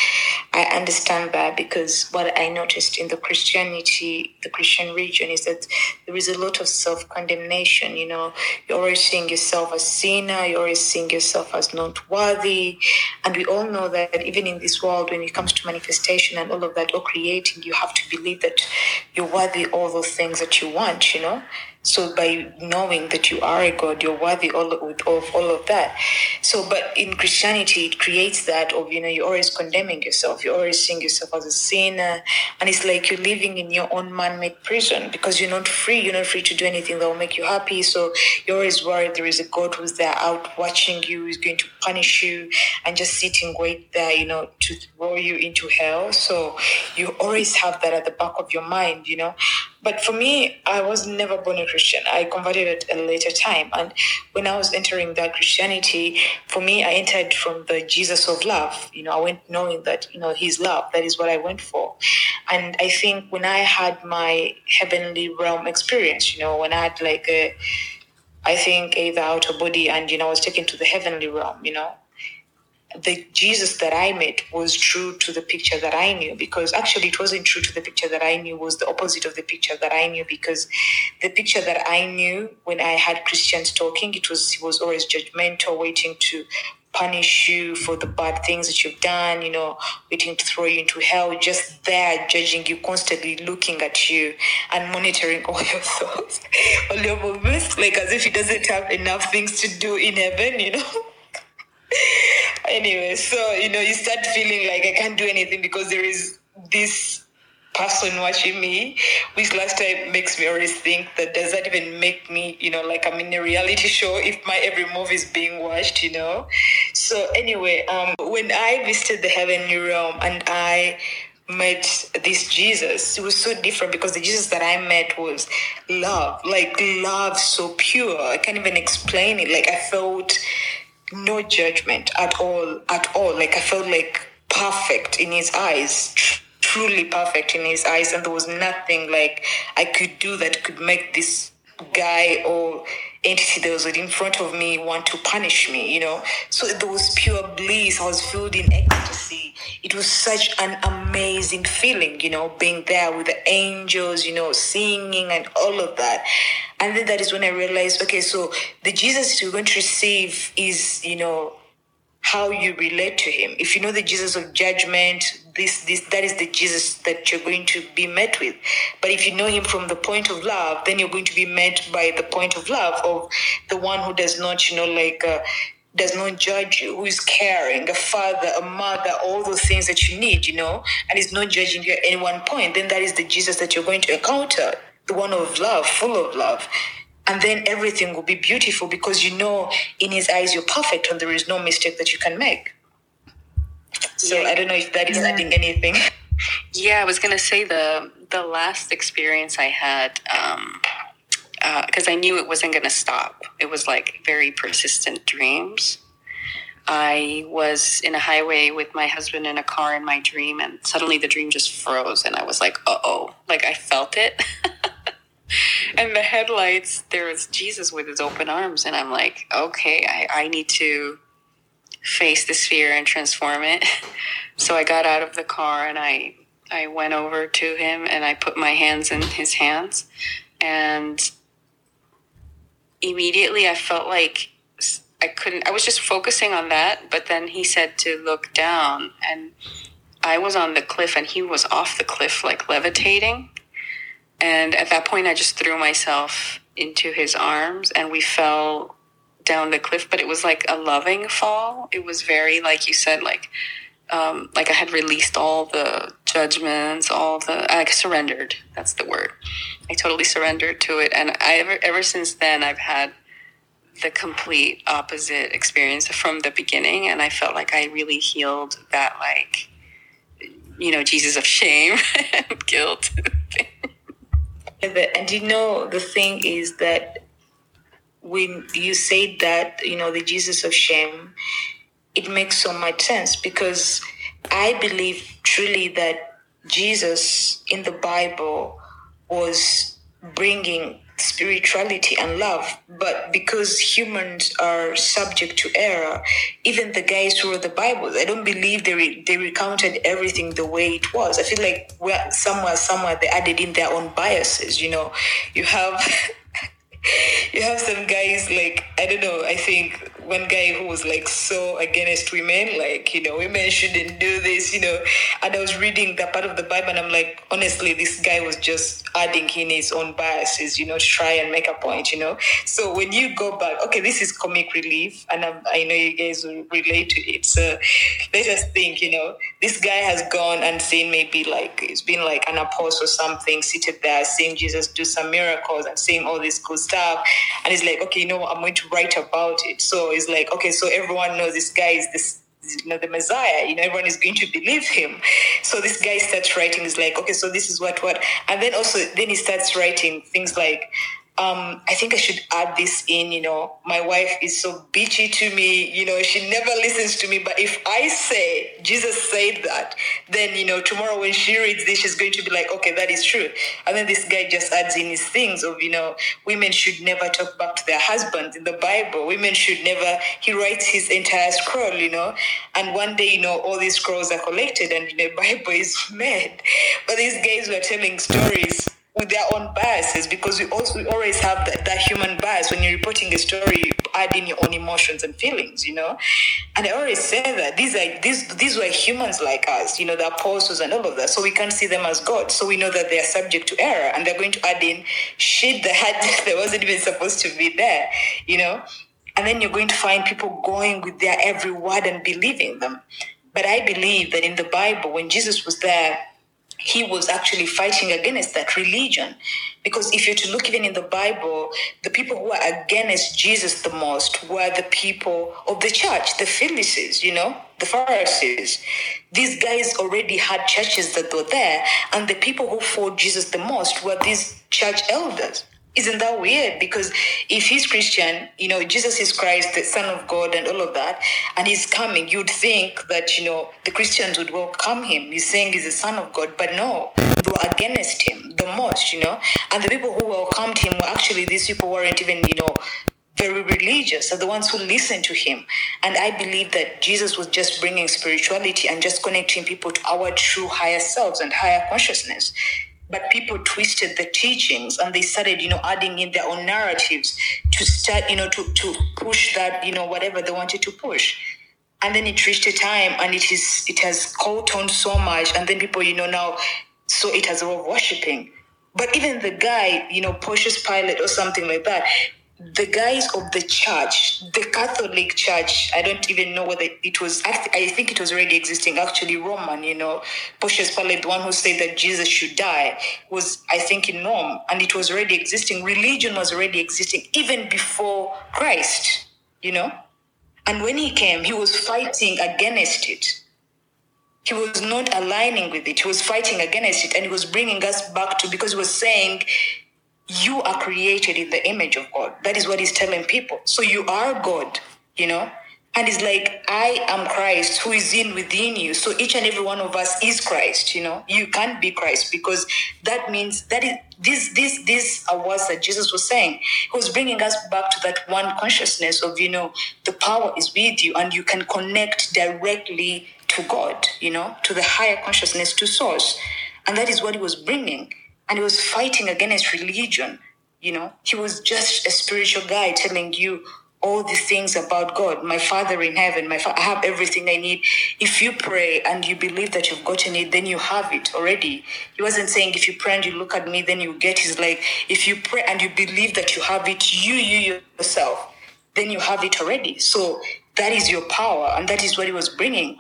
i understand that because what i noticed in the christianity the christian religion is that there is a lot of self-condemnation you know. You're always seeing yourself as sinner you're always seeing yourself as not worthy. And we all know that even in this world when it comes to manifestation and all of that or creating you have to believe that you're worthy all those things that you want you know so by knowing that you are a God, you're worthy all of, of all of that. So, but in Christianity, it creates that of you know you're always condemning yourself, you're always seeing yourself as a sinner, and it's like you're living in your own man-made prison because you're not free. You're not free to do anything that will make you happy. So you're always worried there is a God who's there out watching you, who's going to punish you, and just sitting wait there, you know, to throw you into hell. So you always have that at the back of your mind, you know. But for me, I was never born a Christian. I converted at a later time. And when I was entering that Christianity, for me, I entered from the Jesus of love. You know, I went knowing that, you know, his love, that is what I went for. And I think when I had my heavenly realm experience, you know, when I had like a, I think either out of body and, you know, I was taken to the heavenly realm, you know, the Jesus that I met was true to the picture that I knew because actually it wasn't true to the picture that I knew was the opposite of the picture that I knew because the picture that I knew when I had Christians talking it was he was always judgmental waiting to punish you for the bad things that you've done you know waiting to throw you into hell just there judging you constantly looking at you and monitoring *laughs* all your thoughts all your movements like as if he doesn't have enough things to do in heaven you know anyway, so you know, you start feeling like I can't do anything because there is this person watching me, which last time makes me always think that does that even make me, you know, like I'm in a reality show if my every move is being watched, you know? So anyway, um, when I visited the heavenly realm and I met this Jesus, it was so different because the Jesus that I met was love, like love so pure. I can't even explain it. Like I felt no judgment at all, at all. Like I felt like perfect in his eyes, tr- truly perfect in his eyes, and there was nothing like I could do that could make this guy or entity that was in front of me want to punish me, you know. So there was pure bliss. I was filled in ecstasy. It was such an amazing feeling, you know, being there with the angels, you know, singing and all of that. And then that is when I realized, okay, so the Jesus you're going to receive is, you know, how you relate to him. If you know the Jesus of judgment, this this that is the Jesus that you're going to be met with. But if you know him from the point of love, then you're going to be met by the point of love of the one who does not, you know, like uh, does not judge you, who is caring, a father, a mother, all those things that you need, you know, and is not judging you at any one point, then that is the Jesus that you're going to encounter, the one of love, full of love. And then everything will be beautiful because you know in his eyes you're perfect and there is no mistake that you can make. So Yeah. I don't know if that is Yeah. adding anything. *laughs* Yeah, I was gonna say the the last experience I had, because I knew it wasn't gonna stop. It was like very persistent dreams. I was in a highway with my husband in a car in my dream, and suddenly the dream just froze, and I was like, "Uh oh!" Like I felt it. *laughs* and the headlights, there was Jesus with his open arms, and I'm like, "Okay, I, I need to." Face this fear and transform it. *laughs* So I got out of the car and I I went over to him and I put my hands in his hands and immediately I felt like I couldn't I was just focusing on that but then he said to look down and I was on the cliff and he was off the cliff like levitating and at that point I just threw myself into his arms and we fell down the cliff, but it was like a loving fall. It was very, like you said, like um, like I had released all the judgments, all the I surrendered. That's the word. I totally surrendered to it, and I ever ever since then I've had the complete opposite experience from the beginning, and I felt like I really healed that like you know Jesus of shame *laughs* and guilt. and you know the thing is that when you say that you know the Jesus of shame it makes so much sense because I believe truly that Jesus in the Bible was bringing spirituality and love but because humans are subject to error even the guys who wrote the bible i don't believe they, re- they recounted everything the way it was. I feel like somewhere somewhere they added in their own biases you know. You have *laughs* *laughs* you have some guys like I don't know. I think one guy who was like so against women, like you know, women shouldn't do this, you know. And I was reading that part of the Bible, and I'm like, honestly, this guy was just adding in his own biases, you know, to try and make a point, you know. So when you go back, okay, this is comic relief, and I'm, i know you guys will relate to it. So let us think, you know, this guy has gone and seen maybe like it's been like an apostle or something, seated there, seeing Jesus do some miracles and seeing all this good stuff, and he's like, okay, you know, I'm going to write about it. So it's like, okay, so everyone knows this guy is this you know the messiah you know everyone is going to believe him. So this guy starts writing is like okay so this is what what. And then also then he starts writing things like um, I think I should add this in. You know, my wife is so bitchy to me. You know, she never listens to me. But if I say Jesus said that, then you know, tomorrow when she reads this, she's going to be like, okay, that is true. And then this guy just adds in his things of you know, women should never talk back to their husbands in the Bible. Women should never. He writes his entire scroll. You know, and one day you know all these scrolls are collected and you know *laughs* Bible is made. But these guys were telling stories with their own biases because we also we always have that, that human bias when you're reporting a story you add in your own emotions and feelings you know? And i always say that these are these these were humans like us you know the apostles and all of that. So we can't see them as god. So we know that they are subject to error and they're going to add in shit that had *laughs* that wasn't even supposed to be there you know? And then you're going to find people going with their every word and believing them. But i believe that in the bible when jesus was there he was actually fighting against that religion. Because if you're to look even in the Bible, the people who were against Jesus the most were the people of the church, the Pharisees, you know, the Pharisees. These guys already had churches that were there, and the people who fought Jesus the most were these church elders. Isn't that weird? Because if he's Christian, you know, Jesus is Christ, the Son of God, and all of that, and he's coming, you'd think that, you know, the Christians would welcome him. He's saying he's the Son of God, but no, they were against him the most, you know. And the people who welcomed him were actually these people weren't even, you know, very religious are the ones who listen to him. And I believe that Jesus was just bringing spirituality and just connecting people to our true higher selves and higher consciousness but people twisted the teachings and they started you know adding in their own narratives to start you know to, to push that you know whatever they wanted to push. And then it reached a time and it is it has caught on so much and then people you know now so it has a lot of worshipping but even the guy you know Pontius Pilate or something like that the guys of the church, the Catholic Church, I don't even know whether it was, I think it was already existing, actually Roman, you know, Pontius Pilate, the one who said that Jesus should die, was, I think, in Rome, and it was already existing. Religion was already existing even before Christ, you know? And when he came, he was fighting against it. He was not aligning with it. He was fighting against it, and he was bringing us back to, because he was saying, you are created in the image of God. That is what he's telling people. So you are God, you know? And it's like, I am Christ who is in within you. So each and every one of us is Christ, you know? You can't be Christ because that means that is this this this are words that Jesus was saying. He was bringing us back to that one consciousness of, you know, the power is with you and you can connect directly to God, you know, to the higher consciousness, to source. And that is what he was bringing and he was fighting against religion. You know, he was just a spiritual guy telling you all the things about God. My Father in heaven, my fa- I have everything I need. If you pray and you believe that you've gotten it, then you have it already. He wasn't saying if you pray and you look at me, then you get. He's like, if you pray and you believe that you have it, you, you yourself, then you have it already. So that is your power, and that is what he was bringing.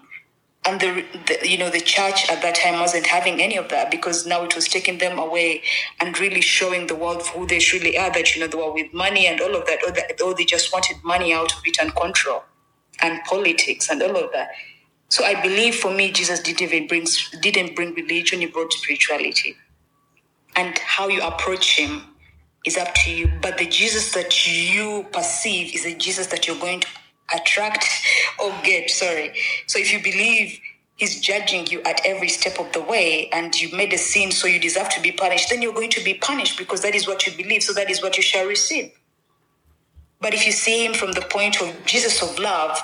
And the, the you know the church at that time wasn't having any of that because now it was taking them away and really showing the world who they truly are. That you know they were with money and all of that, or, that, or they just wanted money out of it and control and politics and all of that. So I believe for me, Jesus didn't even bring didn't bring religion; he brought spirituality. And how you approach him is up to you. But the Jesus that you perceive is a Jesus that you're going to attract oh, or get. Sorry. So if you believe he's judging you at every step of the way and you made a sin so you deserve to be punished, then you're going to be punished because that is what you believe. So that is what you shall receive. But if you see him from the point of Jesus of love,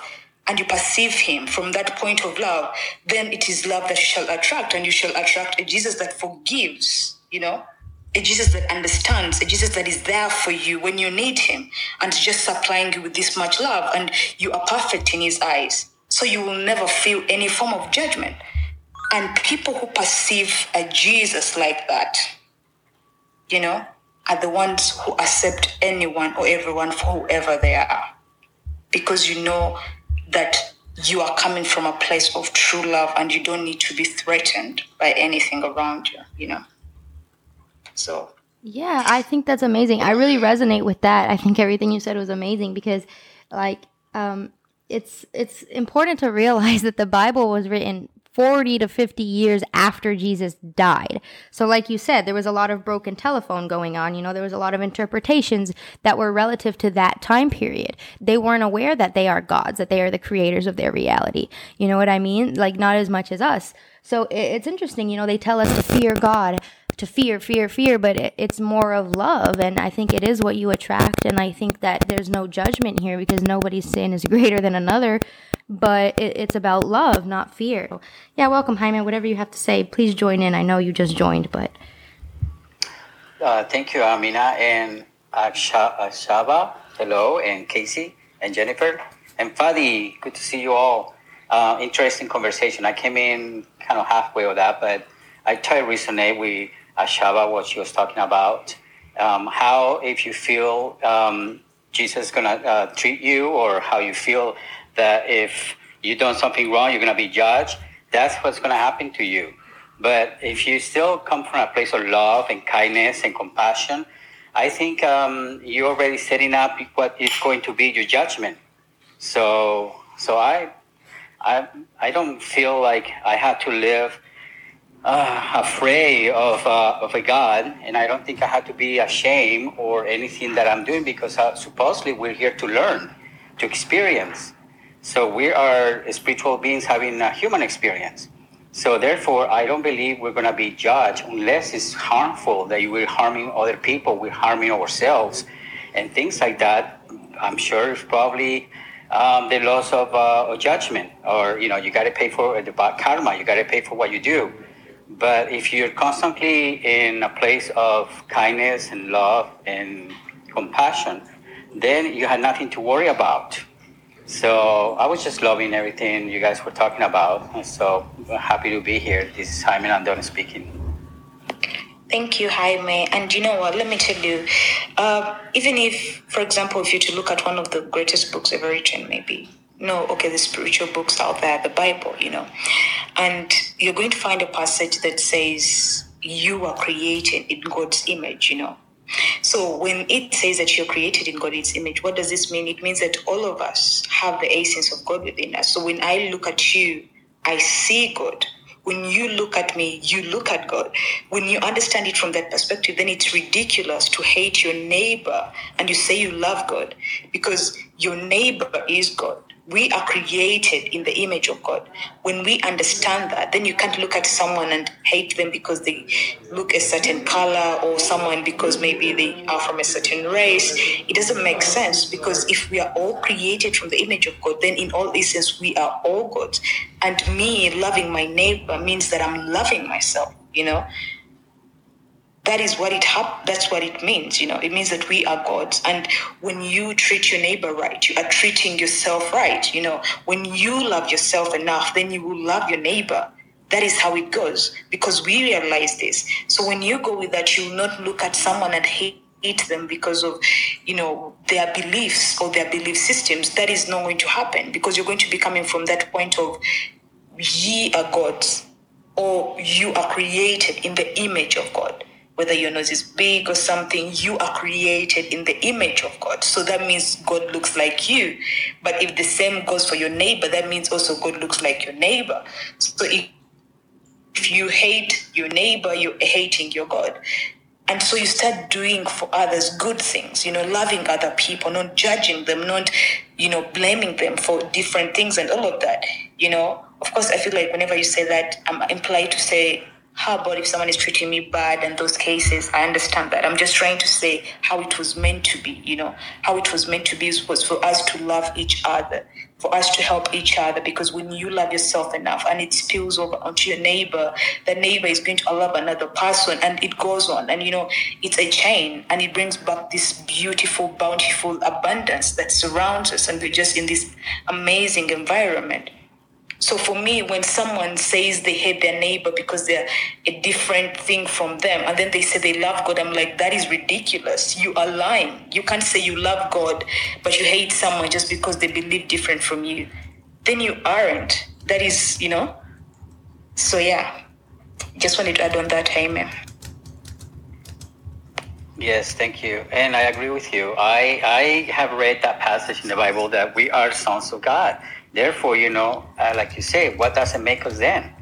and you perceive him from that point of love, then it is love that you shall attract, and you shall attract a Jesus that forgives, you know, a Jesus that understands, a Jesus that is there for you when you need him, and just supplying you with this much love, and you are perfect in his eyes. So you will never feel any form of judgment. And people who perceive a Jesus like that, you know, are the ones who accept anyone or everyone for whoever they are. Because you know that you are coming from a place of true love and you don't need to be threatened by anything around you, you know. So yeah, I think that's amazing. I really resonate with that. I think everything you said was amazing because like um it's it's important to realize *laughs* that the Bible was written 40 to 50 years after Jesus died. So, like you said, there was a lot of broken telephone going on. You know, there was a lot of interpretations that were relative to that time period. They weren't aware that they are gods, that they are the creators of their reality. You know what I mean? Like, not as much as us. So, it's interesting. You know, they tell us to fear God to fear, fear, fear, but it, it's more of love. And I think it is what you attract. And I think that there's no judgment here because nobody's sin is *laughs* greater than another but it, it's about love, not fear. Yeah, welcome, Jaime. Whatever you have to say, please join in. I know you just joined, but. Uh, thank you, Amina and Shaba. Hello, and Casey and Jennifer and Fadi. Good to see you all. Uh, interesting conversation. I came in kind of halfway of that, but I try to resonate with Shaba what she was talking about. Um, how if you feel um, Jesus is gonna uh, treat you, or how you feel that if you've done something wrong, you're going to be judged. That's what's going to happen to you. But if you still come from a place of love and kindness and compassion, I think um, you're already setting up what is going to be your judgment. So, so I, I, I don't feel like I have to live uh, afraid of, uh, of a God, and I don't think I have to be ashamed or anything that I'm doing because uh, supposedly we're here to learn, to experience. So we are spiritual beings having a human experience. So therefore, I don't believe we're going to be judged unless it's harmful that we're harming other people, we're harming ourselves, and things like that. I'm sure it's probably um, the loss of, uh, judgment, or you know, you got to pay for the karma. You got to pay for what you do. But if you're constantly in a place of kindness and love and compassion, then you have nothing to worry about. So I was just loving everything you guys were talking about. So happy to be here. This is Jaime Andon speaking. Thank you, Jaime. And you know what? Let me tell you, uh, even if, for example, if you to look at one of the greatest books ever written, maybe no, okay, the spiritual books out there, the Bible, you know, and you're going to find a passage that says you are created in God's image, you know. So when it says that you're created in God's image, what does this mean? It means that all of us have the essence of God within us. So when I look at you, I see God. When you look at me, you look at God. When you understand it from that perspective, then it's ridiculous to hate your neighbor and you say you love God because your neighbor is God we are created in the image of God. When we understand that, then you can't look at someone and hate them because they look a certain color or someone because maybe they are from a certain race. It doesn't make sense because if we are all created from the image of God, then in all essence we are all God. And me loving my neighbor means that I'm loving myself, you know that is what it hap- that's what it means you know. It means that we are gods. And when you treat your neighbor right you are treating yourself right you know. When you love yourself enough then you will love your neighbor. That is how it goes because we realize this. So when you go with that you will not look at someone and hate them because of you know their beliefs or their belief systems. That is not going to happen because you're going to be coming from that point of ye are gods or you are created in the image of god whether your nose is big or something you are created in the image of god so that means god looks like you but if the same goes for your neighbor that means also god looks like your neighbor so if if you hate your neighbor, you're hating your God. And so you start doing for others good things, you know, loving other people, not judging them, not, you know, blaming them for different things and all of that. You know, of course, I feel like whenever you say that, I'm implied to say, how about if someone is treating me bad in those cases? I understand that. I'm just trying to say how it was meant to be, you know, how it was meant to be was for us to love each other, for us to help each other. Because when you love yourself enough and it spills over onto your neighbor, the neighbor is going to love another person and it goes on. And, you know, it's a chain and it brings back this beautiful, bountiful abundance that surrounds us. And we're just in this amazing environment. So for me, when someone says they hate their neighbor because they're a different thing from them, and then they say they love God, I'm like, that is ridiculous. You are lying. You can't say you love God, but you hate someone just because they believe different from you. Then you aren't. That is, you know. So yeah, just wanted to add on that. Amen. Yes, thank you. And I agree with you. I, I have read that passage in the Bible that we are sons of God. Therefore, you know, uh, like you say, what does it make us then?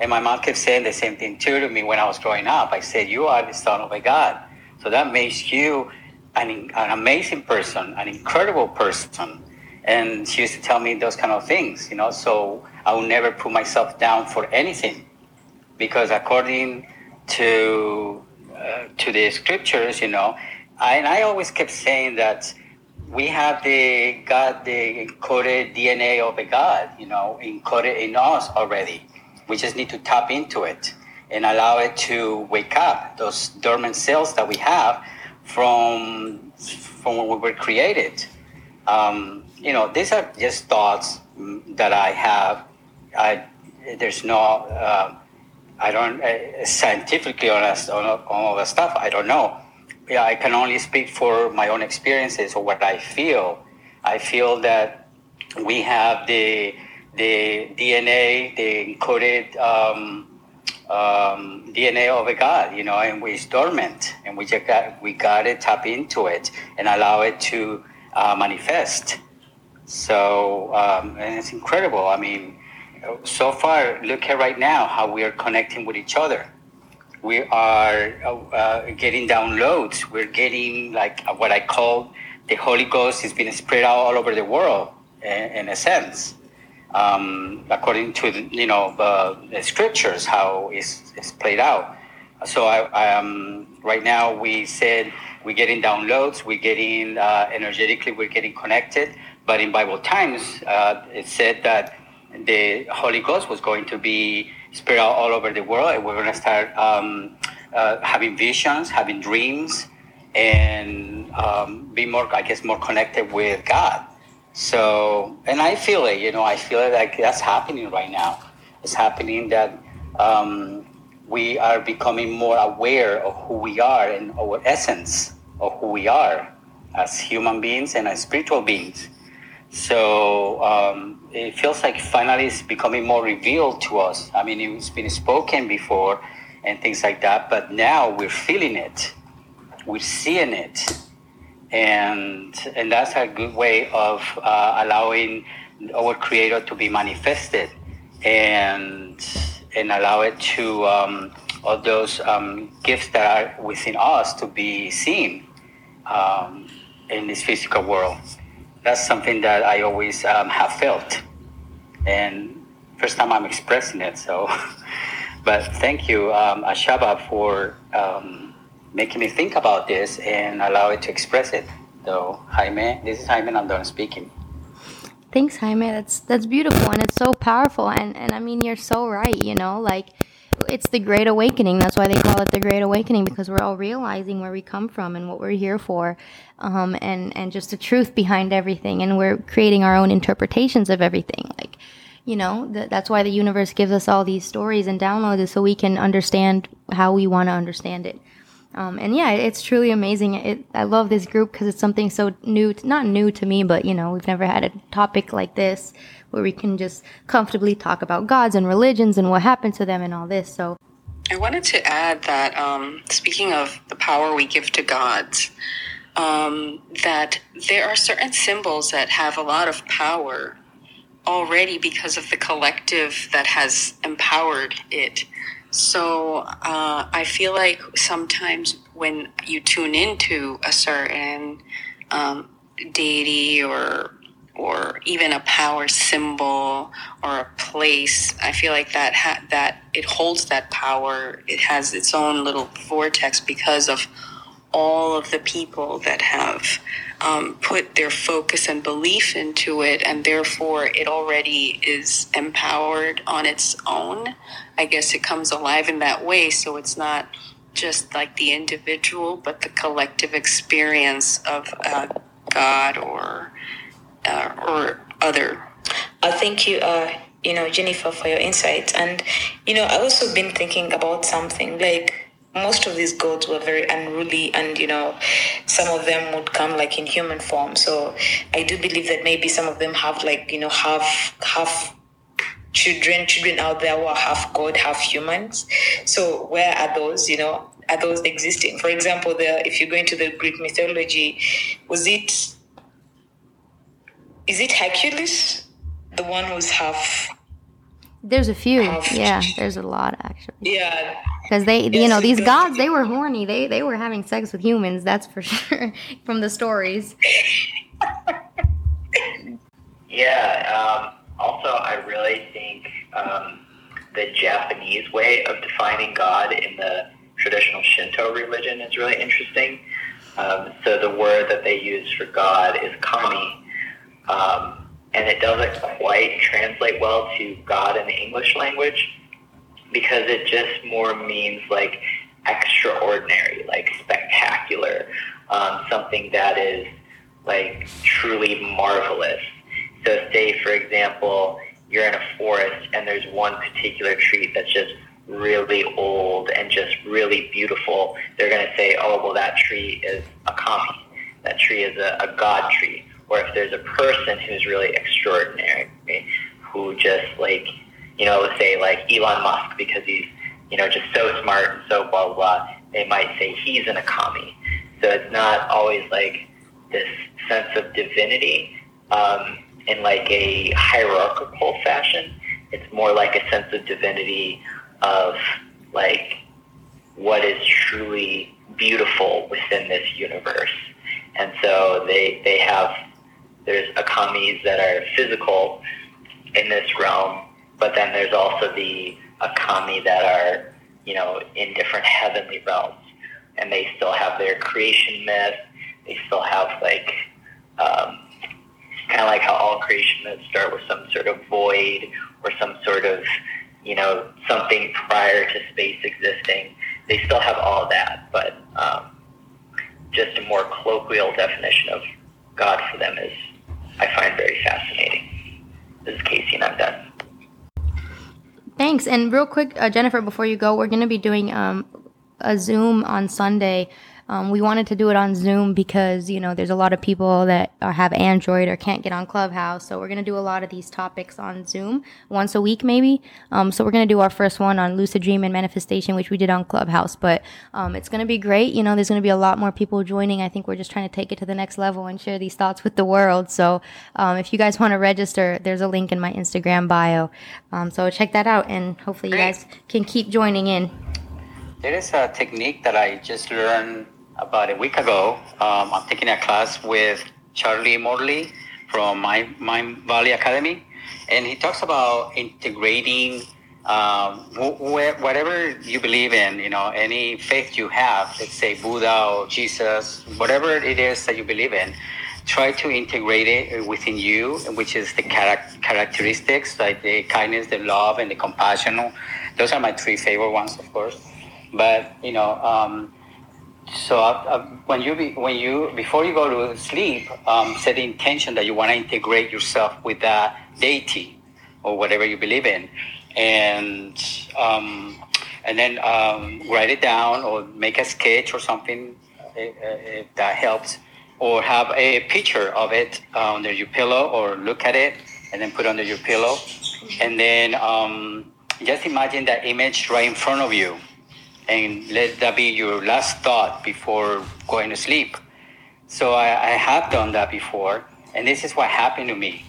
And my mom kept saying the same thing too to me when I was growing up. I said, You are the son of a God. So that makes you an, an amazing person, an incredible person. And she used to tell me those kind of things, you know. So I will never put myself down for anything because according to uh, to the scriptures, you know, I, and I always kept saying that we have the God, the encoded DNA of a God, you know, encoded in us already. We just need to tap into it and allow it to wake up those dormant cells that we have from from when we were created. Um, you know, these are just thoughts that I have. I there's no. Uh, I don't uh, scientifically on, on all the stuff. I don't know yeah, I can only speak for my own experiences or what I feel. I feel that we have the the DNA, the encoded um, um, DNA of a God, you know, and we're dormant, and we just got we got to tap into it and allow it to uh, manifest. So, um, and it's incredible. I mean, so far, look at right now how we are connecting with each other we are uh, uh, getting downloads. We're getting like what I call the Holy Ghost is being spread out all over the world, in, in a sense, um, according to the, you know the, the scriptures how it's, it's played out. So I, I um, right now we said we're getting downloads, we're getting uh, energetically, we're getting connected. But in Bible times, uh, it said that the Holy Ghost was going to be spread out all over the world, and we're going to start um, uh, having visions, having dreams, and um, be more, I guess, more connected with God. So, and I feel it, you know, I feel it like that's happening right now. It's happening that um, we are becoming more aware of who we are and our essence of who we are as human beings and as spiritual beings. So um, it feels like finally it's becoming more revealed to us. I mean, it's been spoken before and things like that, but now we're feeling it, we're seeing it, and and that's a good way of uh, allowing our Creator to be manifested and and allow it to um, all those um, gifts that are within us to be seen um, in this physical world that's something that I always um, have felt, and first time I'm expressing it. So, *laughs* but thank you, um, Ashaba, for um, making me think about this and allow it to express it. So, Jaime, this is Jaime I'm done speaking. Thanks, Jaime. That's that's beautiful and it's so powerful. And and I mean, you're so right. You know, like it's the great awakening. That's why they call it the great awakening because we're all realizing where we come from and what we're here for, um, and and just the truth behind everything. And we're creating our own interpretations of everything. Like, you know, th- that's why the universe gives us all these stories and downloads so we can understand how we want to understand it. Um, and yeah, it's truly amazing. It, I love this group because it's something so new, to, not new to me, but you know, we've never had a topic like this where we can just comfortably talk about gods and religions and what happened to them and all this. So I wanted to add that um, speaking of the power we give to gods, um, that there are certain symbols that have a lot of power already because of the collective that has empowered it. So uh, I feel like sometimes when you tune into a certain um, deity or or even a power symbol or a place, I feel like that ha- that it holds that power. It has its own little vortex because of all of the people that have um, put their focus and belief into it, and therefore it already is empowered on its own. I guess it comes alive in that way, so it's not just like the individual, but the collective experience of uh, God or uh, or other. I thank you, uh, you know, Jennifer, for your insights. And you know, I also been thinking about something like most of these gods were very unruly and you know some of them would come like in human form so i do believe that maybe some of them have like you know half half children children out there who are half god half humans so where are those you know are those existing for example the if you go into the greek mythology was it is it hercules the one who's half there's a few. half Yeah, there's a lot actually. yeah Because they, you know, these gods, they were horny. They they were having sex with humans. That's for *laughs* sure from the stories. *laughs* Yeah. Um, also, I really think um, the Japanese way of defining God in the traditional Shinto religion is really interesting. Um, so the word that they use for God is kami, um, and it doesn't quite translate well to God in the English language because it just more means like extraordinary, like spectacular, um, something that is like truly marvelous. So, say for example, you're in a forest and there's one particular tree that's just really old and just really beautiful. They're going to say, "Oh, well, that tree is a kami. That tree is a, a god tree." Or if there's a person who's really extraordinary, who just like you know, say like Elon Musk because he's, you know, just so smart and so blah, blah, blah, they might say he's an akami. So it's not always like this sense of divinity um, in like a hierarchical fashion. It's more like a sense of divinity of like what is truly beautiful within this universe. And so they, they have, there's akamis that are physical in this realm, but then there's also the akami that are, you know, in different heavenly realms. And they still have their creation myth. They still have like, um, kind of like how all creation myths start with some sort of void or some sort of, you know, something prior to space existing. They still have all that, but um, just a more colloquial definition of God for them is, I find very fascinating. This is Casey, and I'm done. Thanks. And real quick, uh, Jennifer, before you go, we're going to be doing um, a Zoom on Sunday. Um, we wanted to do it on Zoom because, you know, there's a lot of people that are, have Android or can't get on Clubhouse. So we're going to do a lot of these topics on Zoom once a week, maybe. Um, so we're going to do our first one on lucid dream and manifestation, which we did on Clubhouse. But um, it's going to be great. You know, there's going to be a lot more people joining. I think we're just trying to take it to the next level and share these thoughts with the world. So um, if you guys want to register, there's a link in my Instagram bio. Um, so check that out. And hopefully you guys can keep joining in. There is a technique that I just learned about a week ago. Um, I'm taking a class with Charlie Morley from my Mind Valley Academy, and he talks about integrating um, wh- wh- whatever you believe in. You know, any faith you have. Let's say Buddha or Jesus, whatever it is that you believe in. Try to integrate it within you, which is the charac- characteristics like the kindness, the love, and the compassion. Those are my three favorite ones, of course. But you know, um, so uh, uh, when you be, when you before you go to sleep, um, set the intention that you want to integrate yourself with that deity or whatever you believe in, and um, and then um, write it down or make a sketch or something if, if that helps, or have a picture of it under your pillow or look at it and then put under your pillow, and then um, just imagine that image right in front of you, and let that be your last thought before going to sleep. So I, I have done that before, and this is what happened to me.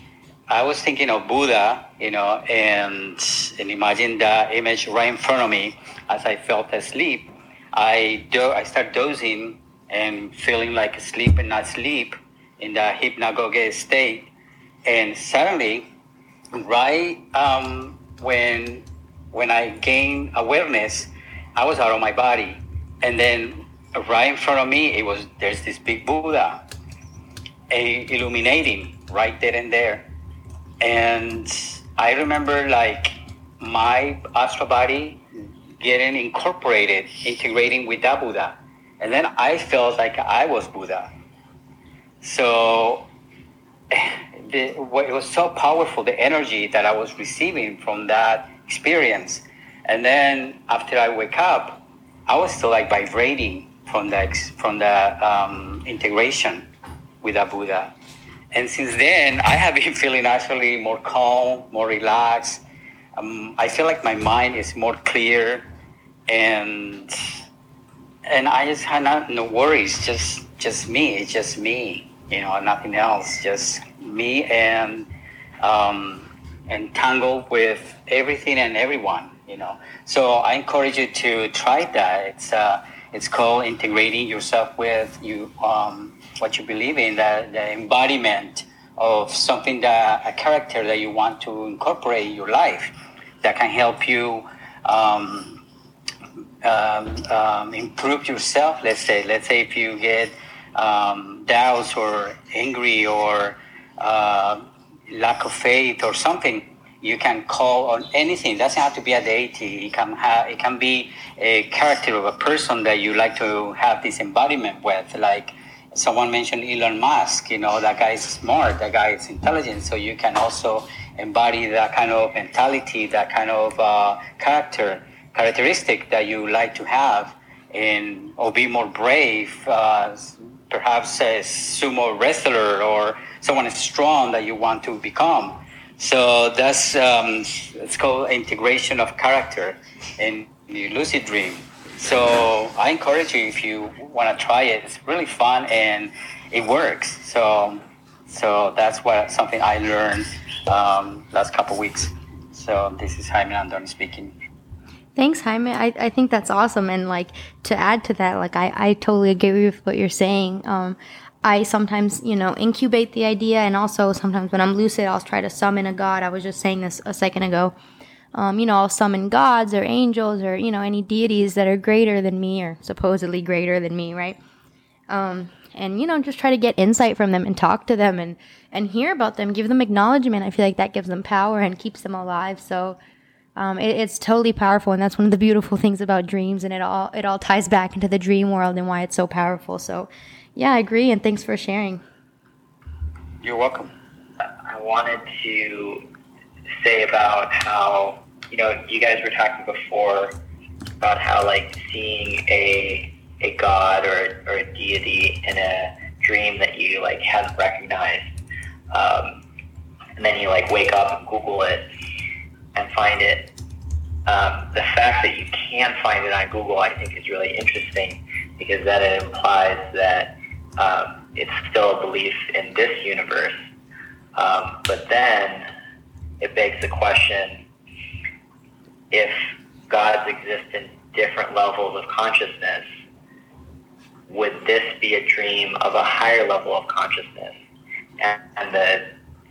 I was thinking of Buddha, you know, and and imagine that image right in front of me as I felt asleep. I do, I start dozing and feeling like asleep and not sleep in that hypnagogic state. And suddenly, right um, when when I gain awareness, I was out of my body, and then right in front of me, it was there's this big Buddha, illuminating right there and there and I remember like my astral body getting incorporated, integrating with that Buddha. And then I felt like I was Buddha. So *sighs* the, it was so powerful, the energy that I was receiving from that experience. And then after I wake up, I was still like vibrating from the, from the um, integration with that Buddha. And since then, *laughs* I have been feeling actually more calm, more relaxed. Um, I feel like my mind is more clear, and and I just have not, no worries. Just just me. It's just me. You know, nothing else. Just me and um, entangled with everything and everyone. You know. So I encourage you to try that. It's uh, it's called integrating yourself with you. Um, what you believe in, the, the embodiment of something that a character that you want to incorporate in your life that can help you um, um, um, improve yourself. Let's say, let's say if you get um, doubts or angry or uh, lack of faith or something, you can call on anything. It doesn't have to be a deity. It can have, it can be a character of a person that you like to have this embodiment with, like someone mentioned Elon Musk, you know, that guy is smart, that guy is intelligent. So you can also embody that kind of mentality, that kind of uh, character, characteristic that you like to have in, or be more brave, uh, perhaps a sumo wrestler or someone strong that you want to become. So that's, um, it's called integration of character in the lucid dream. So I encourage you if you want to try it. It's really fun and it works. So so that's what something I learned um, last couple weeks. So this is Jaime Andoni speaking. Thanks, Jaime. I, I think that's awesome. And like to add to that, like I, I totally agree with what you're saying. Um, I sometimes, you know, incubate the idea and also sometimes when I'm lucid, I'll try to summon a god. I was just saying this a second ago um, you know, I'll summon gods or angels or, you know, any deities that are greater than me or supposedly greater than me, right? Um, and, you know, just try to get insight from them and talk to them and, and hear about them, give them acknowledgement. I feel like that gives them power and keeps them alive. So, um, it, it's totally powerful. And that's one of the beautiful things about dreams. And it all, it all ties back into the dream world and why it's so powerful. So, yeah, I agree. And thanks for sharing. You're welcome. I wanted to say about how you know, you guys were talking before about how like seeing a a god or, or a deity in a dream that you like hadn't recognized, um, and then you like wake up and Google it and find it. Um, the fact that you can find it on Google, I think, is really interesting because that it implies that um, it's still a belief in this universe. Um, but then it begs the question if gods exist in different levels of consciousness, would this be a dream of a higher level of consciousness? And, and the,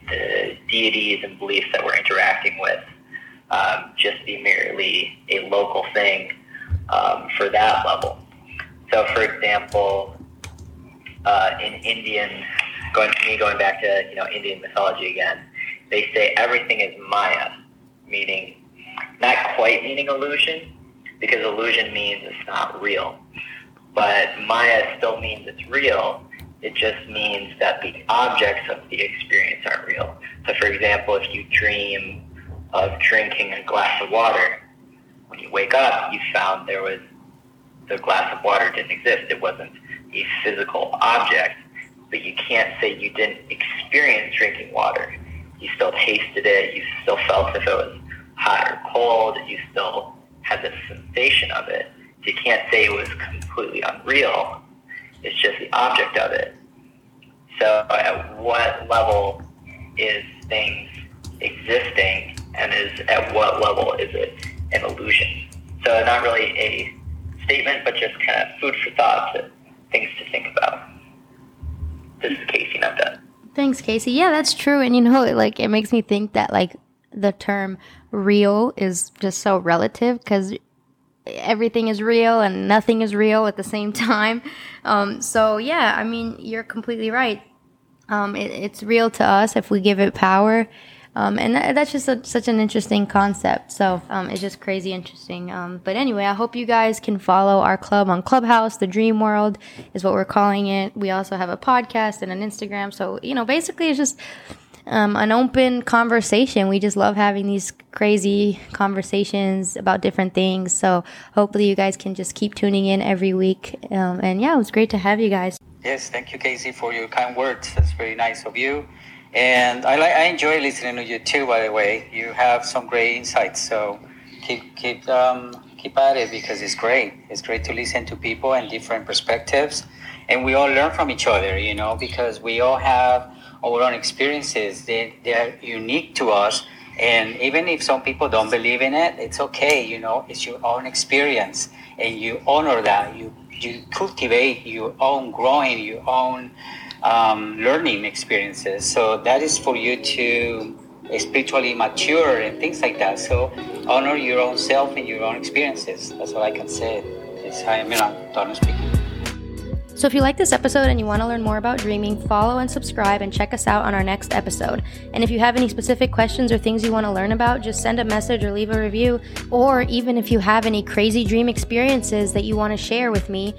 the deities and beliefs that we're interacting with um, just be merely a local thing um, for that level. So, for example, uh, in Indian, going to me going back to you know Indian mythology again, they say everything is Maya, meaning not quite meaning illusion, because illusion means it's not real. But Maya still means it's real. It just means that the objects of the experience aren't real. So, for example, if you dream of drinking a glass of water, when you wake up, you found there was the glass of water didn't exist. It wasn't a physical object, but you can't say you didn't experience drinking water. You still tasted it. You still felt if it was hot or cold. You still had the sensation of it. You can't say it was completely unreal. It's just the object of it. So at what level is things existing and is at what level is it an illusion? So not really a statement, but just kind of food for thought, to, things to think about. This is Casey, I'm done. Thanks, Casey. Yeah, that's true. And you know, like it makes me think that like the term real is just so relative because everything is real and nothing is real at the same *laughs* time. Um, so yeah, I mean, you're completely right. Um, it, it's real to us if we give it power. Um, and that, that's just a, such an interesting concept. So um, it's just crazy interesting. Um, but anyway, I hope you guys can follow our club on Clubhouse. The Dream World is what we're calling it. We also have a podcast and an Instagram. So, you know, basically it's just um, an open conversation. We just love having these crazy conversations about different things. So hopefully you guys can just keep tuning in every week. Um, and yeah, it was great to have you guys. Yes, thank you, Casey, for your kind words. That's very nice of you. And I like I enjoy listening to you too. By the way, you have some great insights. So keep keep um, keep at it because it's great. It's great to listen to people and different perspectives, and we all learn from each other. You know, because we all have our own experiences. They they are unique to us. And even if some people don't believe in it, it's okay. You know, it's your own experience, and you honor that. You you cultivate your own growing, your own um, learning experiences. So that is for you to spiritually mature and things like that. So honor your own self and your own experiences. That's what I can say. It's am Milan, speaking. So, if you like this episode and you want to learn more about dreaming, follow and subscribe and check us out on our next episode. And if you have any specific questions or things you want to learn about, just send a message or leave a review. Or even if you have any crazy dream experiences that you want to share with me,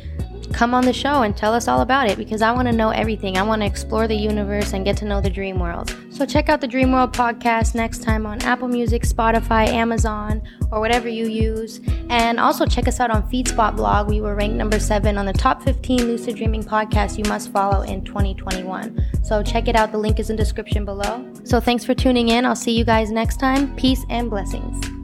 come on the show and tell us all about it because I want to know everything. I want to explore the universe and get to know the dream world. So check out the Dream World podcast next time on Apple Music, Spotify, Amazon, or whatever you use. And also check us out on FeedSpot blog. We were ranked number seven on the top 15 lucid dreaming podcasts you must follow in 2021. So check it out. The link is in description below. So thanks for tuning in. I'll see you guys next time. Peace and blessings.